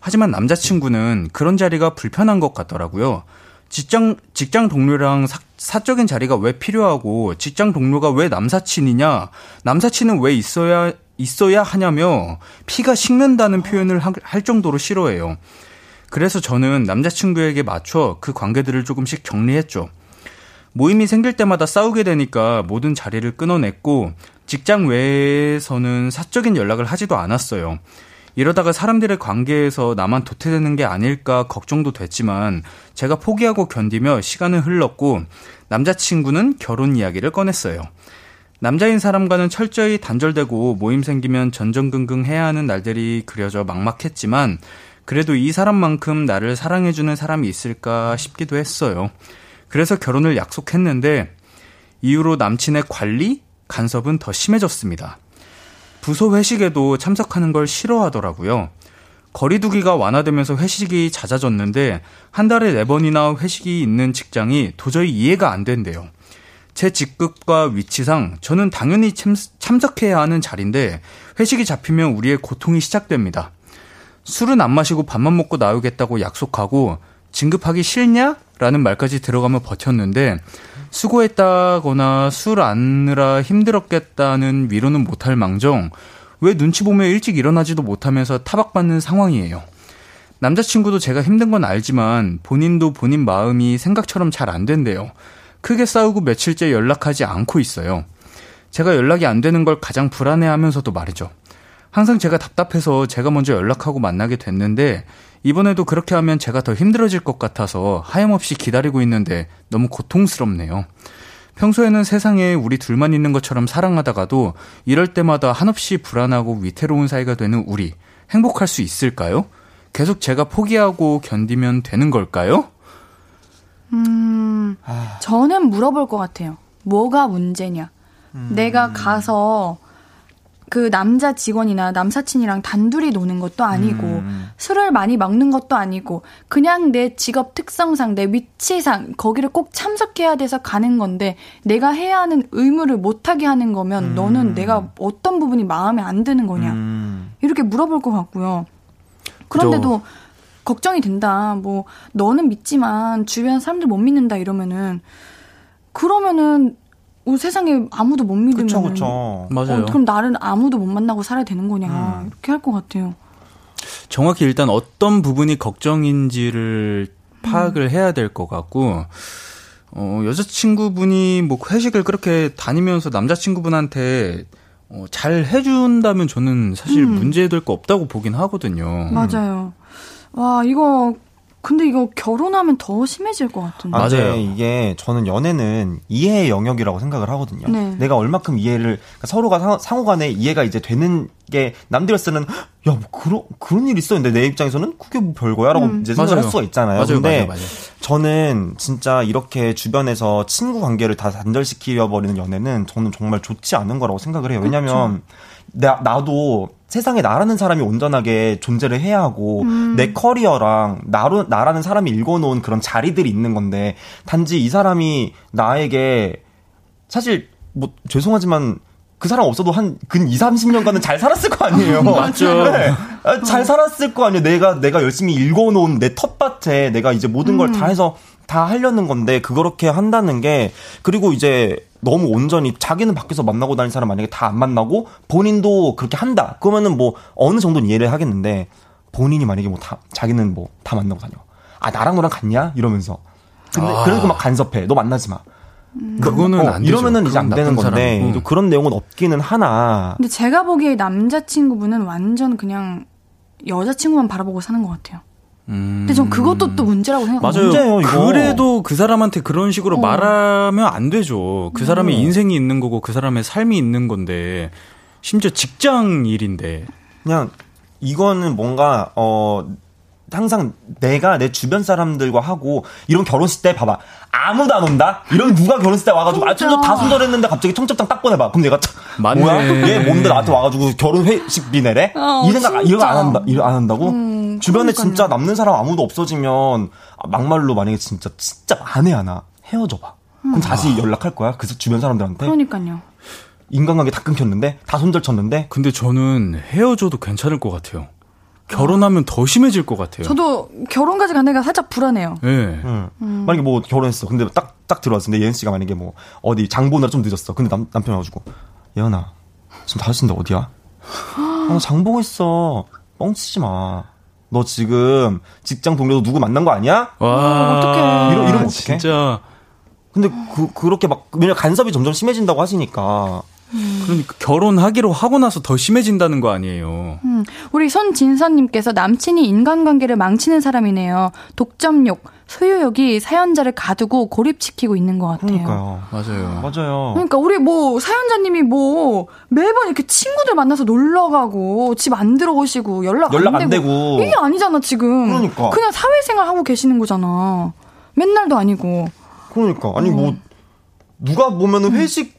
하지만 남자친구는 그런 자리가 불편한 것 같더라고요. 직장, 직장 동료랑 사, 사적인 자리가 왜 필요하고, 직장 동료가 왜 남사친이냐, 남사친은 왜 있어야, 있어야 하냐며, 피가 식는다는 표현을 하, 할 정도로 싫어해요. 그래서 저는 남자친구에게 맞춰 그 관계들을 조금씩 정리했죠. 모임이 생길 때마다 싸우게 되니까 모든 자리를 끊어냈고 직장 외에서는 사적인 연락을 하지도 않았어요. 이러다가 사람들의 관계에서 나만 도태되는 게 아닐까 걱정도 됐지만 제가 포기하고 견디며 시간은 흘렀고 남자친구는 결혼 이야기를 꺼냈어요. 남자인 사람과는 철저히 단절되고 모임 생기면 전전긍긍 해야 하는 날들이 그려져 막막했지만 그래도 이 사람만큼 나를 사랑해주는 사람이 있을까 싶기도 했어요. 그래서 결혼을 약속했는데 이후로 남친의 관리, 간섭은 더 심해졌습니다. 부서 회식에도 참석하는 걸 싫어하더라고요. 거리두기가 완화되면서 회식이 잦아졌는데 한 달에 네 번이나 회식이 있는 직장이 도저히 이해가 안 된대요. 제 직급과 위치상 저는 당연히 참, 참석해야 하는 자리인데 회식이 잡히면 우리의 고통이 시작됩니다. 술은 안 마시고 밥만 먹고 나오겠다고 약속하고 진급하기 싫냐? 라는 말까지 들어가며 버텼는데 수고했다거나 술 안느라 힘들었겠다는 위로는 못할 망정 왜 눈치 보며 일찍 일어나지도 못하면서 타박받는 상황이에요. 남자친구도 제가 힘든 건 알지만 본인도 본인 마음이 생각처럼 잘 안 된대요. 크게 싸우고 며칠째 연락하지 않고 있어요. 제가 연락이 안 되는 걸 가장 불안해 하면서도 말이죠. 항상 제가 답답해서 제가 먼저 연락하고 만나게 됐는데 이번에도 그렇게 하면 제가 더 힘들어질 것 같아서 하염없이 기다리고 있는데 너무 고통스럽네요. 평소에는 세상에 우리 둘만 있는 것처럼 사랑하다가도 이럴 때마다 한없이 불안하고 위태로운 사이가 되는 우리 행복할 수 있을까요? 계속 제가 포기하고 견디면 되는 걸까요? 음, 아. 저는 물어볼 것 같아요. 뭐가 문제냐? 음. 내가 가서 그 남자 직원이나 남사친이랑 단둘이 노는 것도 아니고 음. 술을 많이 먹는 것도 아니고 그냥 내 직업 특성상 내 위치상 거기를 꼭 참석해야 돼서 가는 건데 내가 해야 하는 의무를 못하게 하는 거면 음. 너는 내가 어떤 부분이 마음에 안 드는 거냐 음. 이렇게 물어볼 것 같고요. 그런데도 그죠. 걱정이 된다. 뭐 너는 믿지만 주변 사람들 못 믿는다 이러면은 그러면은 어, 세상에 아무도 못 믿으면 그쵸, 그쵸. 맞아요. 어, 그럼 나는 아무도 못 만나고 살아야 되는 거냐 음. 이렇게 할 것 같아요. 정확히 일단 어떤 부분이 걱정인지를 파악을 음. 해야 될 것 같고 어, 여자친구분이 뭐 회식을 그렇게 다니면서 남자친구분한테 어, 잘 해준다면 저는 사실 음. 문제될 거 없다고 보긴 하거든요. 맞아요. 와, 이거 근데 이거 결혼하면 더 심해질 것 같은데. 맞아요. 이게 저는 연애는 이해의 영역이라고 생각을 하거든요. 네. 내가 얼마큼 이해를 그러니까 서로가 상호 간에 이해가 이제 되는 게 남들었으는 야, 뭐 그런 그런 일 있어. 근데 내 입장에서는 그게 뭐 별거야라고 음. 이제 생각을 맞아요. 할 수가 있잖아요. 맞아요, 근데 맞아요, 맞아요. 저는 진짜 이렇게 주변에서 친구 관계를 다 단절시켜 버리는 연애는 저는 정말 좋지 않은 거라고 생각을 해요. 왜냐면 나, 나도 세상에 나라는 사람이 온전하게 존재를 해야 하고 음. 내 커리어랑 나로 나라는 사람이 읽어놓은 그런 자리들이 있는 건데 단지 이 사람이 나에게 사실 뭐 죄송하지만 그 사람 없어도 한 근 2, 30년간은 잘 살았을 거 아니에요. 맞죠. 네. 아, 잘 살았을 거 아니에요. 내가 내가 열심히 읽어놓은 내 텃밭에 내가 이제 모든 음. 걸다 해서 다 하려는 건데 그렇게 한다는 게 그리고 이제 너무 온전히 자기는 밖에서 만나고 다니는 사람 만약에 다 안 만나고 본인도 그렇게 한다. 그러면은 뭐 어느 정도는 이해를 하겠는데 본인이 만약에 뭐 다 자기는 뭐 다 만나고 다녀. 아 나랑 너랑 같냐? 이러면서. 근데 아. 그래도 막 간섭해. 너 만나지 마. 음. 그거는 어, 안 이러면은 이제 안 되는 건데 음. 그런 내용은 없기는 하나. 근데 제가 보기에 남자친구분은 완전 그냥 여자친구만 바라보고 사는 것 같아요. 음. 근데 전 그것도 또 문제라고 생각해요. 문제예요, 이거. 그래도 그 사람한테 그런 식으로 어. 말하면 안 되죠. 그 사람의 음. 인생이 있는 거고 그 사람의 삶이 있는 건데 심지어 직장 일인데. 그냥 이거는 뭔가 어 항상 내가 내 주변 사람들과 하고 이런 결혼식 때 봐봐. 아무도 안 온다? 이런 누가 결혼식 때 와가지고 아 진짜. 다 손절했는데 갑자기 청첩장 딱 꺼내봐. 그럼 내가 맞네. 뭐야? 얘 뭔데 나한테 와가지고 결혼 회식비 내래? 어, 이 생각 이런 거안 한다 이런 안 한다고? 음, 주변에 그러니까요. 진짜 남는 사람 아무도 없어지면 막말로 만약에 진짜 진짜 만에 하나 헤어져봐. 그럼 음. 다시 연락할 거야 그 주변 사람들한테? 그러니까요. 인간관계 다 끊겼는데? 다 손절 쳤는데? 근데 저는 헤어져도 괜찮을 것 같아요. 결혼하면 더 심해질 것 같아요. 저도 결혼까지 가는 게 살짝 불안해요. 네. 응. 음. 만약에 뭐 결혼했어. 근데 딱, 딱 들어왔어. 근데 예은 씨가 만약에 뭐 어디 장보느라 좀 늦었어. 근데 남, 남편이 와가지고, 예은아, 지금 5시인데 어디야? 아, 장 보고 있어. 뻥치지 마. 너 지금 직장 동료도 누구 만난 거 아니야? 와, 어, 어떡해. 이러, 이러면 어떡해? 진짜. 근데 그, 그렇게 막, 왜냐 간섭이 점점 심해진다고 하시니까. 음. 그러니까 결혼하기로 하고 나서 더 심해진다는 거 아니에요. 음. 우리 손진선님께서 남친이 인간관계를 망치는 사람이네요. 독점욕, 소유욕이 사연자를 가두고 고립시키고 있는 것 같아요. 그러니까요. 맞아요. 맞아요. 그러니까 우리 뭐 사연자님이 뭐 매번 이렇게 친구들 만나서 놀러 가고 집 안 들어오시고 연락, 연락 안, 안 되고. 되고. 이게 아니잖아 지금. 그러니까. 그냥 사회생활 하고 계시는 거잖아. 맨날도 아니고. 그러니까 아니 뭐 어. 뭐 누가 보면은 회식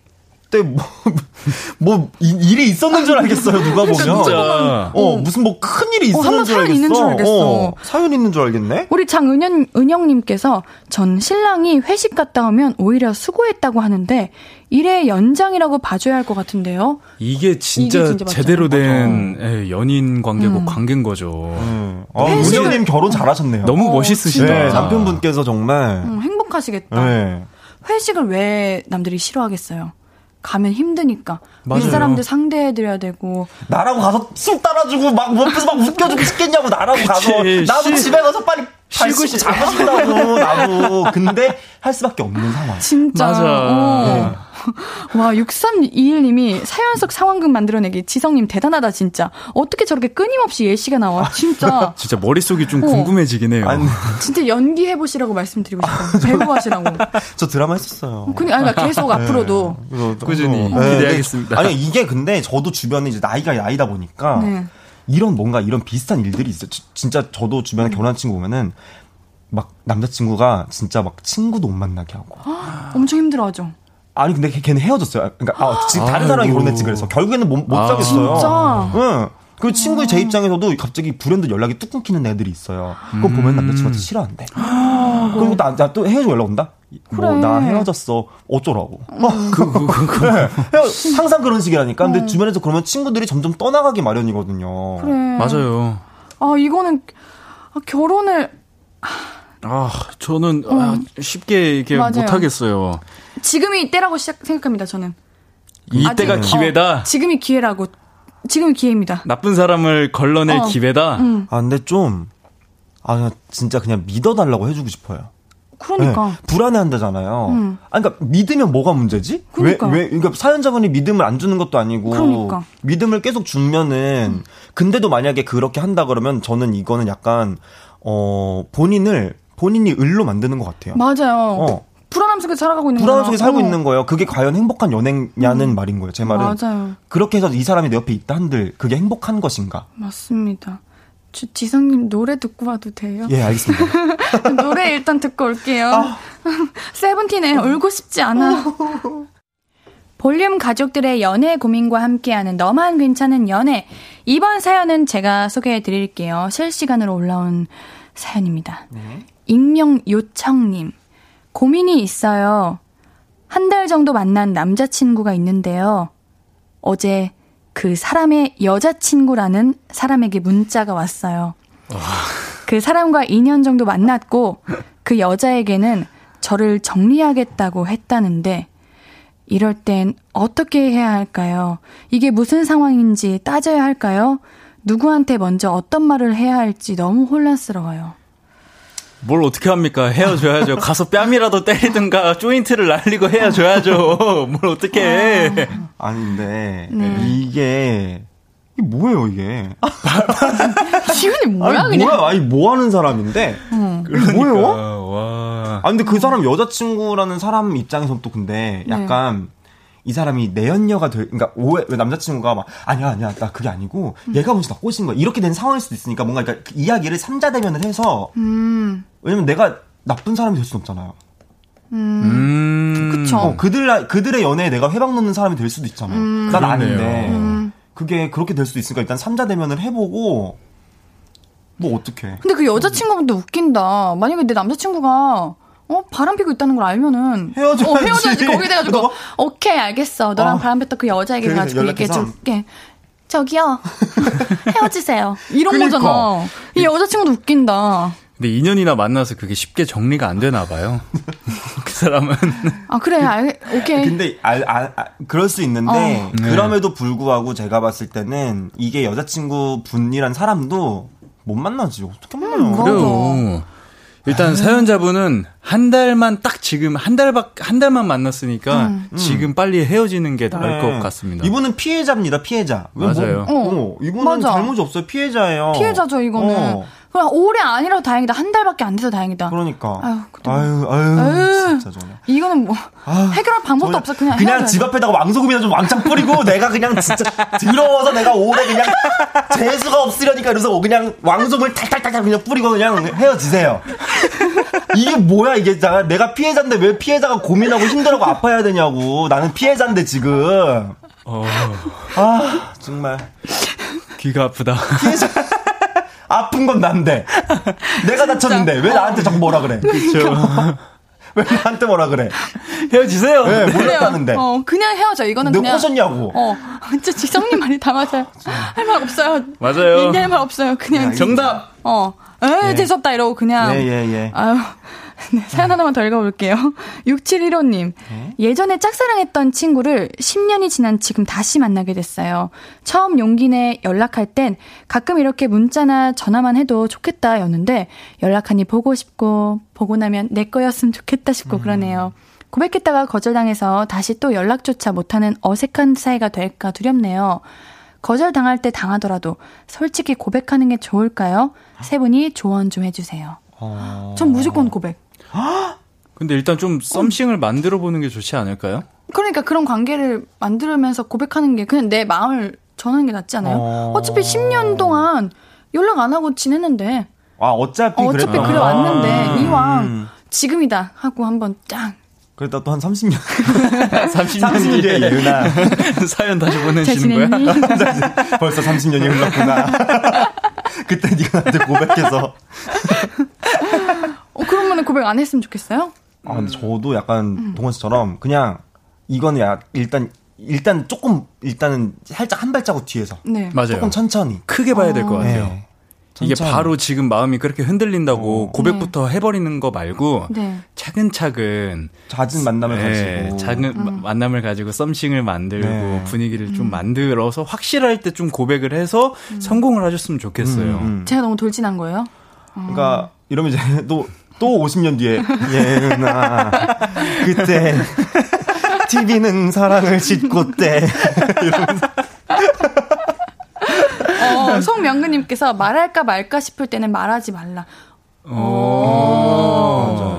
때 뭐, 뭐 이, 일이 있었는 줄 알겠어요 누가 보면. 진짜. 어 무슨 뭐 큰 일이 어, 있었는 한번 줄 사연 알겠어. 있는 줄 알겠어. 어, 사연 있는 줄 알겠네. 우리 장은영 은영님께서 전 신랑이 회식 갔다 오면 오히려 수고했다고 하는데 일의 연장이라고 봐줘야 할 것 같은데요. 이게 진짜, 이게 진짜. 제대로 된 예, 연인 관계고 음. 관계인 거죠. 음. 아, 회식을- 은영님 결혼 잘하셨네요. 너무 어, 멋있으시다. 네, 남편분께서 정말. 음, 행복하시겠다. 네. 회식을 왜 남들이 싫어하겠어요? 가면 힘드니까. 맞아요. 윗사람들 상대해드려야 되고. 나라고 가서 술 따라주고 막 옆에서 막 웃겨주고 싶겠냐고 나라고 가서 나도 쉴- 집에 가서 빨리 쉬고 싶- 자고 싶다고 나도 근데 할 수밖에 없는 상황. 진짜. 맞아. 어. 와, 6321님이 사연 속 상황극 만들어내기. 지성님 대단하다, 진짜. 어떻게 저렇게 끊임없이 예시가 나와. 진짜. 진짜 머릿속이 좀 어. 궁금해지긴 해요. 아니, 진짜 연기해보시라고 말씀드리고 싶어요. 배우 하시라고. 저 드라마 했었어요. 그니, 아니, 그러니까 계속 앞으로도. 그래서 꾸준히 네, 기대하겠습니다. 아니 이게 근데 저도 주변에 이제 나이가 나이다 보니까 네. 이런 뭔가 이런 비슷한 일들이 있어요. 지- 진짜 저도 주변에 결혼한 친구 보면은 막 남자친구가 진짜 막 친구도 못 만나게 하고. 엄청 힘들어하죠. 아니 근데 걔- 걔는 헤어졌어요. 그러니까 아, 지금 다른. 사람이 결혼했지 그래서 결국에는 못, 못 아. 사겠어요. 진짜? 응. 그 친구 제 입장에서도 갑자기 불현듯 연락이 뚝 끊기는 애들이 있어요. 그거 보면 남자친구한테 싫어한대. 그리고 나, 나또 헤어지고 연락 온다? 뭐, 그래. 나 헤어졌어. 어쩌라고. 어, 그, 그, 그, 그. 헤어- 항상 그런 식이라니까. 근데 주변에서 그러면 친구들이 점점 떠나가기 마련이거든요. 그래. 맞아요. 아, 이거는, 아, 결혼을, 아, 저는 아, 쉽게 이렇게 맞아요. 못하겠어요. 지금이 때라고 시작, 생각합니다, 저는. 이때가 아직- 기회다. 어, 지금이 기회라고. 지금이 기회입니다. 나쁜 사람을 걸러낼 어. 기회다. 음. 아, 근데 좀, 아, 진짜 그냥 믿어달라고 해주고 싶어요. 그러니까. 네, 불안해한다잖아요. 음. 아, 그러니까 믿으면 뭐가 문제지? 그러니까. 왜, 왜, 그러니까 사연자분이 믿음을 안 주는 것도 아니고 그러니까. 믿음을 계속 주면은 근데도 만약에 그렇게 한다 그러면 저는 이거는 약간 어 본인을 본인이 을로 만드는 것 같아요. 맞아요. 어. 불안함 속에 살아가고 있는 거야. 속에 살고 어. 있는 거예요. 그게 과연 행복한 연애냐는 말인 거예요. 제 말은 맞아요. 그렇게 해서 이 사람이 내 옆에 있다 한들 그게 행복한 것인가? 맞습니다. 주, 지성님 노래 듣고 와도 돼요? 예, 알겠습니다. 노래 일단 듣고 올게요. 아. 세븐틴의 울고 싶지 않아. 볼륨 가족들의 연애 고민과 함께하는 너만 괜찮은 연애. 이번 사연은 제가 소개해 드릴게요. 실시간으로 올라온 사연입니다. 익명 요청님. 고민이 있어요. 한 달 정도 만난 남자친구가 있는데요. 어제 그 사람의 여자친구라는 사람에게 문자가 왔어요. 그 사람과 2년 정도 만났고 그 여자에게는 저를 정리하겠다고 했다는데 이럴 땐 어떻게 해야 할까요? 이게 무슨 상황인지 따져야 할까요? 누구한테 먼저 어떤 말을 해야 할지 너무 혼란스러워요. 뭘 어떻게 합니까? 헤어져야죠. 가서 뺨이라도 때리든가 조인트를 날리고 헤어져야죠. 뭘 어떻게 해. 아닌데 네. 이게 이게 뭐예요 이게? 지훈이 뭐야 아니, 그냥? 뭐야? 아니 뭐 하는 사람인데? 뭐예요? 그러니까, 와. 아 근데 그 사람 여자친구라는 사람 입장에서 또 근데 네. 약간 이 사람이 내연녀가 될, 그러니까 오해, 왜 남자친구가 막 아니야 아니야 나 그게 아니고 음. 얘가 먼저 나 꼬신 거야 이렇게 된 상황일 수도 있으니까 뭔가 그러니까 그 이야기를 삼자 대면을 해서 음, 왜냐면 내가 나쁜 사람이 될 수는 없잖아요. 음. 그쵸. 어, 그들 그들의 연애에 내가 회방 놓는 사람이 될 수도 있잖아요. 난 그러네요. 아닌데 음. 그게 그렇게 될 수도 있으니까 일단 삼자 대면을 해보고 뭐 어떻게? 근데 그 여자친구분도 웃긴다. 만약에 내 남자친구가 어 바람 피고 있다는 걸 알면은 헤어져야지. 어, 헤어져야지 거기 돼가지고 오케이 알겠어. 너랑 어. 바람 폈다 그 여자에게 가지고 얘기해 연락해서? 줄게. 저기요 헤어지세요. 이런 그러니까. 거잖아. 이 여자친구도 웃긴다. 근데 2년이나 만나서 그게 쉽게 정리가 안 되나 봐요. 그 사람은. 아 그래 알 오케이. 근데 알, 알, 알- 그럴 수 있는데 어. 네. 그럼에도 불구하고 제가 봤을 때는 이게 여자친구 분이란 사람도 못 만나지 어떻게 만나요? 뭐. 그래요. 일단 사연자분은 한 달만 딱 지금 한 달밖 한 달만 만났으니까 지금 빨리 헤어지는 게 나을 네. 것 같습니다. 이분은 피해자입니다. 피해자. 왜 맞아요. 뭐, 어, 이분은 맞아. 잘못이 없어요. 피해자예요. 피해자죠 이거는. 어, 그냥 오래 아니라도 다행이다. 한 달밖에 안 돼서 다행이다. 그러니까. 아유, 그때 아유, 아유, 아유. 진짜 저는. 이거는 뭐 해결할 방법도 없어. 그냥 그냥 집 돼. 앞에다가 왕소금이나 좀 왕창 뿌리고 내가 그냥 진짜 더러워서 내가 오래 그냥 재수가 없으려니까 그래서 그냥 왕소금을 탈탈탈탈 그냥 뿌리고 그냥 헤어지세요. 이게 뭐야 이게 나- 내가 피해자인데 왜 피해자가 고민하고 힘들어하고 아파야 되냐고 나는 피해자인데 지금 어, 아, 정말. 귀가 아프다. 아픈 건 난데. 내가 다쳤는데 왜 나한테 정보 오라 그래? 그렇죠. 왜 나한테 뭐라 그래? 헤어지세요. 왜 그래요. 몰랐다는데? 어, 그냥 헤어져. 이거는 너 그냥. 꼬셨냐고. 어, 진짜 지성님 말이 다 맞아요. 할 말 없어요. 맞아요. 얘기할 말 없어요. 그냥. 정답. 어, 에, 재수없다 이러고 그냥. 예, 예, 예. 아유. 네, 사연 하나만 더 읽어볼게요. 6715님. 예전에 짝사랑했던 친구를 10년이 지난 지금 다시 만나게 됐어요. 처음 용기 내 연락할 땐 가끔 이렇게 문자나 전화만 해도 좋겠다 였는데 연락하니 보고 싶고 보고 나면 내 거였으면 좋겠다 싶고 그러네요. 고백했다가 거절당해서 다시 또 연락조차 못하는 어색한 사이가 될까 두렵네요. 거절당할 때 당하더라도 솔직히 고백하는 게 좋을까요? 세 분이 조언 좀 해주세요. 어... 전 무조건 고백. 근데 일단 좀 썸씽을 만들어 보는 게 좋지 않을까요? 그러니까 그런 관계를 만들면서 고백하는 게 그냥 내 마음을 전하는 게 낫지 않아요? 어. 어차피 10년 동안 연락 안 하고 지냈는데 아, 어차피 어차피 그랬다. 그래 왔는데 음. 이왕 지금이다 하고 한번 짱 그랬다 또 한 30년. 30년 30년 뒤에 예은아. 사연 다시 잘 보내주시는 거야? 벌써 30년이 흘렀구나. 그때 네가 나한테 고백해서. 어, 그러면 고백 안 했으면 좋겠어요? 아, 근데 저도 약간 동원 씨처럼 그냥 이거는 야, 일단 일단 조금 일단은 살짝 한 발자국 뒤에서 네. 맞아요. 조금 천천히. 크게 봐야 될 것 같아요. 네. 이게. 바로 지금 마음이 그렇게 흔들린다고 고백부터 해버리는 거 말고 네. 차근차근 잦은 만남을 예, 가지고 작은 마- 만남을 가지고 썸씽을 만들고 네. 분위기를 좀 만들어서 확실할 때 좀 고백을 해서 성공을 하셨으면 좋겠어요. 음, 음. 제가 너무 돌진한 거예요? 그러니까 이러면 이제 또 또 50년 뒤에 예은아 그때 TV는 사랑을 짓고 때 어, 송명근님께서 말할까 말까 싶을 때는 말하지 말라.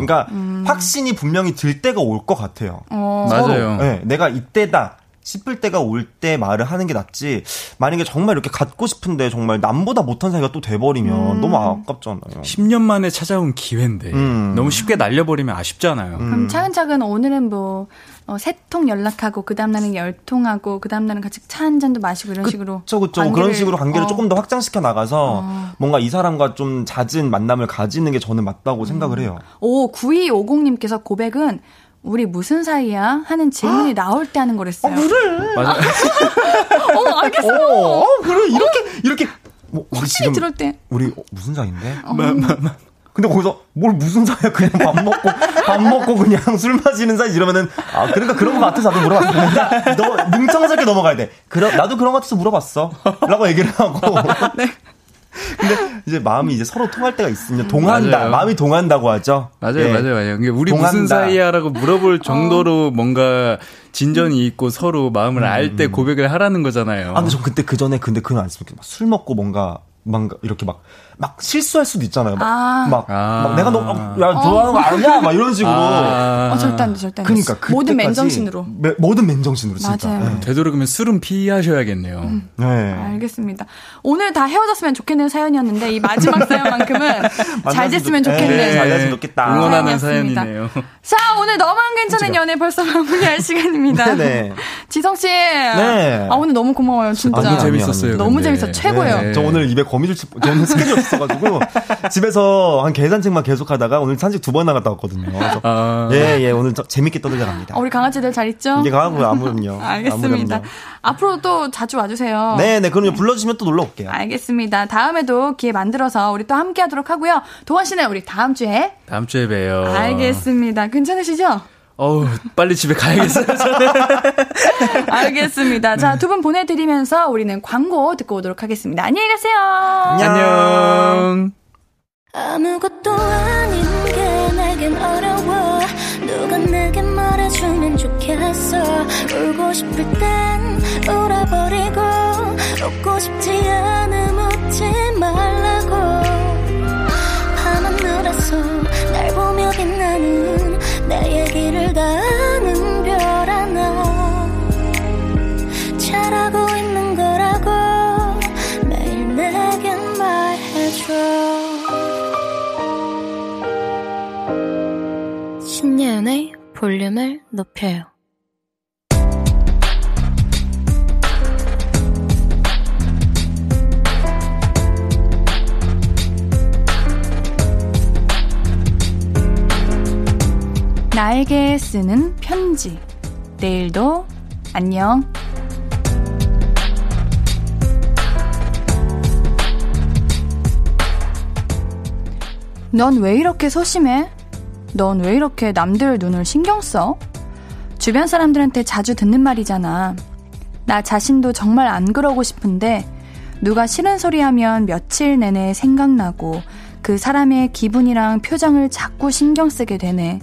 그러니까 확신이 분명히 들 때가 올 것 같아요. 어, 맞아요. 네, 내가 이때다 싶을 때가 올 때 말을 하는 게 낫지. 만약에 정말 이렇게 갖고 싶은데 정말 남보다 못한 사이가 또 돼버리면 너무 아깝잖아요. 10년 만에 찾아온 기회인데 음. 너무 쉽게 날려버리면 아쉽잖아요. 그럼 차근차근 오늘은 뭐, 어, 세통 연락하고, 그 다음 날은 열 통하고, 그 다음 날은 같이 차 한 잔도 마시고 이런 식으로. 그쵸, 그쵸. 관계를- 그런 식으로 관계를 어. 조금 더 확장시켜 나가서 뭔가 이 사람과 좀 잦은 만남을 가지는 게 저는 맞다고 생각을 해요. 오, 9250님께서 고백은 우리 무슨 사이야? 하는 질문이 나올 때 하는 거랬어요. 맞아. 어, 알겠어. 어, 그래, 이렇게, 이렇게. 뭐, 우리 확실히 들을 때. 우리 어, 무슨 사이인데? 근데 거기서 뭘 무슨 사이야? 그냥 밥 먹고 밥 먹고 그냥 술 마시는 사이 이러면은 아 그러니까 그런 거 같아서 나도 물어봤어. 너 능청스럽게 넘어가야 돼. 그러, 나도 그런 거 같아서 물어봤어.라고 얘기를 하고. 네. 근데 이제 마음이 이제 서로 통할 때가 있으면 동한다. 맞아요. 마음이 동한다고 하죠. 맞아요, 예. 맞아요, 맞아요. 우리 동한다. 무슨 사이야라고 물어볼 정도로 뭔가 진전이 있고 서로 마음을 알때 고백을 하라는 거잖아요. 아 근데 저 그때 그 전에 근데 그건 안 했으면 막술 먹고 뭔가 뭔가 이렇게 막 막 실수할 수도 있잖아요. 막, 아. 막, 아. 막 내가 너 어, 야, 좋아하는 거 아니야? 막 이런 식으로. 아. 어, 절대 안 돼, 절대 안 돼. 그러니까 모든 맨정신으로. 매- 모든 맨정신으로 진짜. 맞아요. 네. 되도록이면 술은 피하셔야겠네요. 네. 알겠습니다. 오늘 다 헤어졌으면 좋겠는 사연이었는데 이 마지막 사연만큼은 잘 됐으면 좋- 좋겠네. 네, 잘 됐으면 좋겠다. 응원하는. 사연이네요. 자, 오늘 너만 괜찮은 연애 벌써 마무리할 시간입니다. 네네. 지성 씨. 네. 아, 오늘 너무 고마워요, 진짜. 너무 아니요, 재밌었어요. 너무. 재밌어. 최고예요. 네. 저 오늘 입에 거미줄 치, 저는 스케줄 이 없어가지고 집에서 한 계산책만 계속 하다가 오늘 산책 두 번 나갔다 왔거든요. 그래서 아. 예, 예, 오늘 저 재밌게 떠들려 갑니다. 어, 우리 강아지들 잘 있죠? 이게 가고요, 아무렴요. 알겠습니다. 아무렴요. 앞으로 또 자주 와주세요. 네네, 그럼 불러주시면 또 놀러 올게요. 알겠습니다. 다음에도 기회 만들어서 우리 또 함께 하도록 하고요. 도원 씨는 우리 다음 주에 다음 주에 봬요. 알겠습니다. 괜찮으시죠? 어우, 빨리 집에 가야겠어요. 저는. 알겠습니다. 자, 두 분 보내드리면서 우리는 광고 듣고 오도록 하겠습니다. 안녕히 가세요. 안녕. 아무것도 아닌 게 내겐 어려워 누가 내게 말해주면 좋겠어 울고 싶을 땐 울어버리고 웃고 싶지 않음 웃지 말라고 밤하늘에서 날 보며 빛나는 내얘 신예은의 볼륨을 높여요 나에게 쓰는 편지. 내일도 안녕. 넌 왜 이렇게 소심해? 넌 왜 이렇게 남들 눈을 신경 써? 주변 사람들한테 자주 듣는 말이잖아. 나 자신도 정말 안 그러고 싶은데 누가 싫은 소리 하면 며칠 내내 생각나고 그 사람의 기분이랑 표정을 자꾸 신경 쓰게 되네.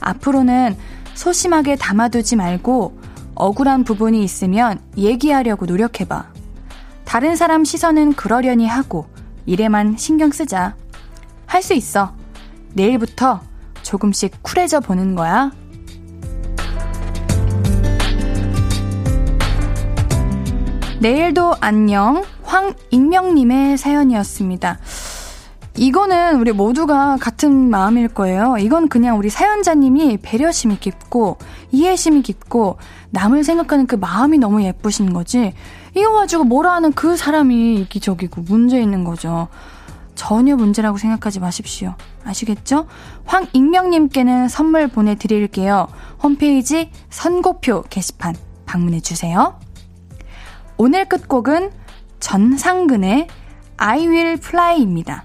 앞으로는 소심하게 담아두지 말고 억울한 부분이 있으면 얘기하려고 노력해봐. 다른 사람 시선은 그러려니 하고 일에만 신경 쓰자. 할 수 있어. 내일부터 조금씩 쿨해져 보는 거야. 내일도 안녕. 황익명님의 사연이었습니다. 이거는 우리 모두가 같은 마음일 거예요. 이건 그냥 우리 사연자님이 배려심이 깊고 이해심이 깊고 남을 생각하는 그 마음이 너무 예쁘신 거지. 이거 가지고 뭐라 하는 그 사람이 이기적이고 문제 있는 거죠. 전혀 문제라고 생각하지 마십시오. 아시겠죠? 황익명님께는 선물 보내드릴게요. 홈페이지 선고표 게시판 방문해주세요. 오늘 끝곡은 전상근의 I Will Fly입니다.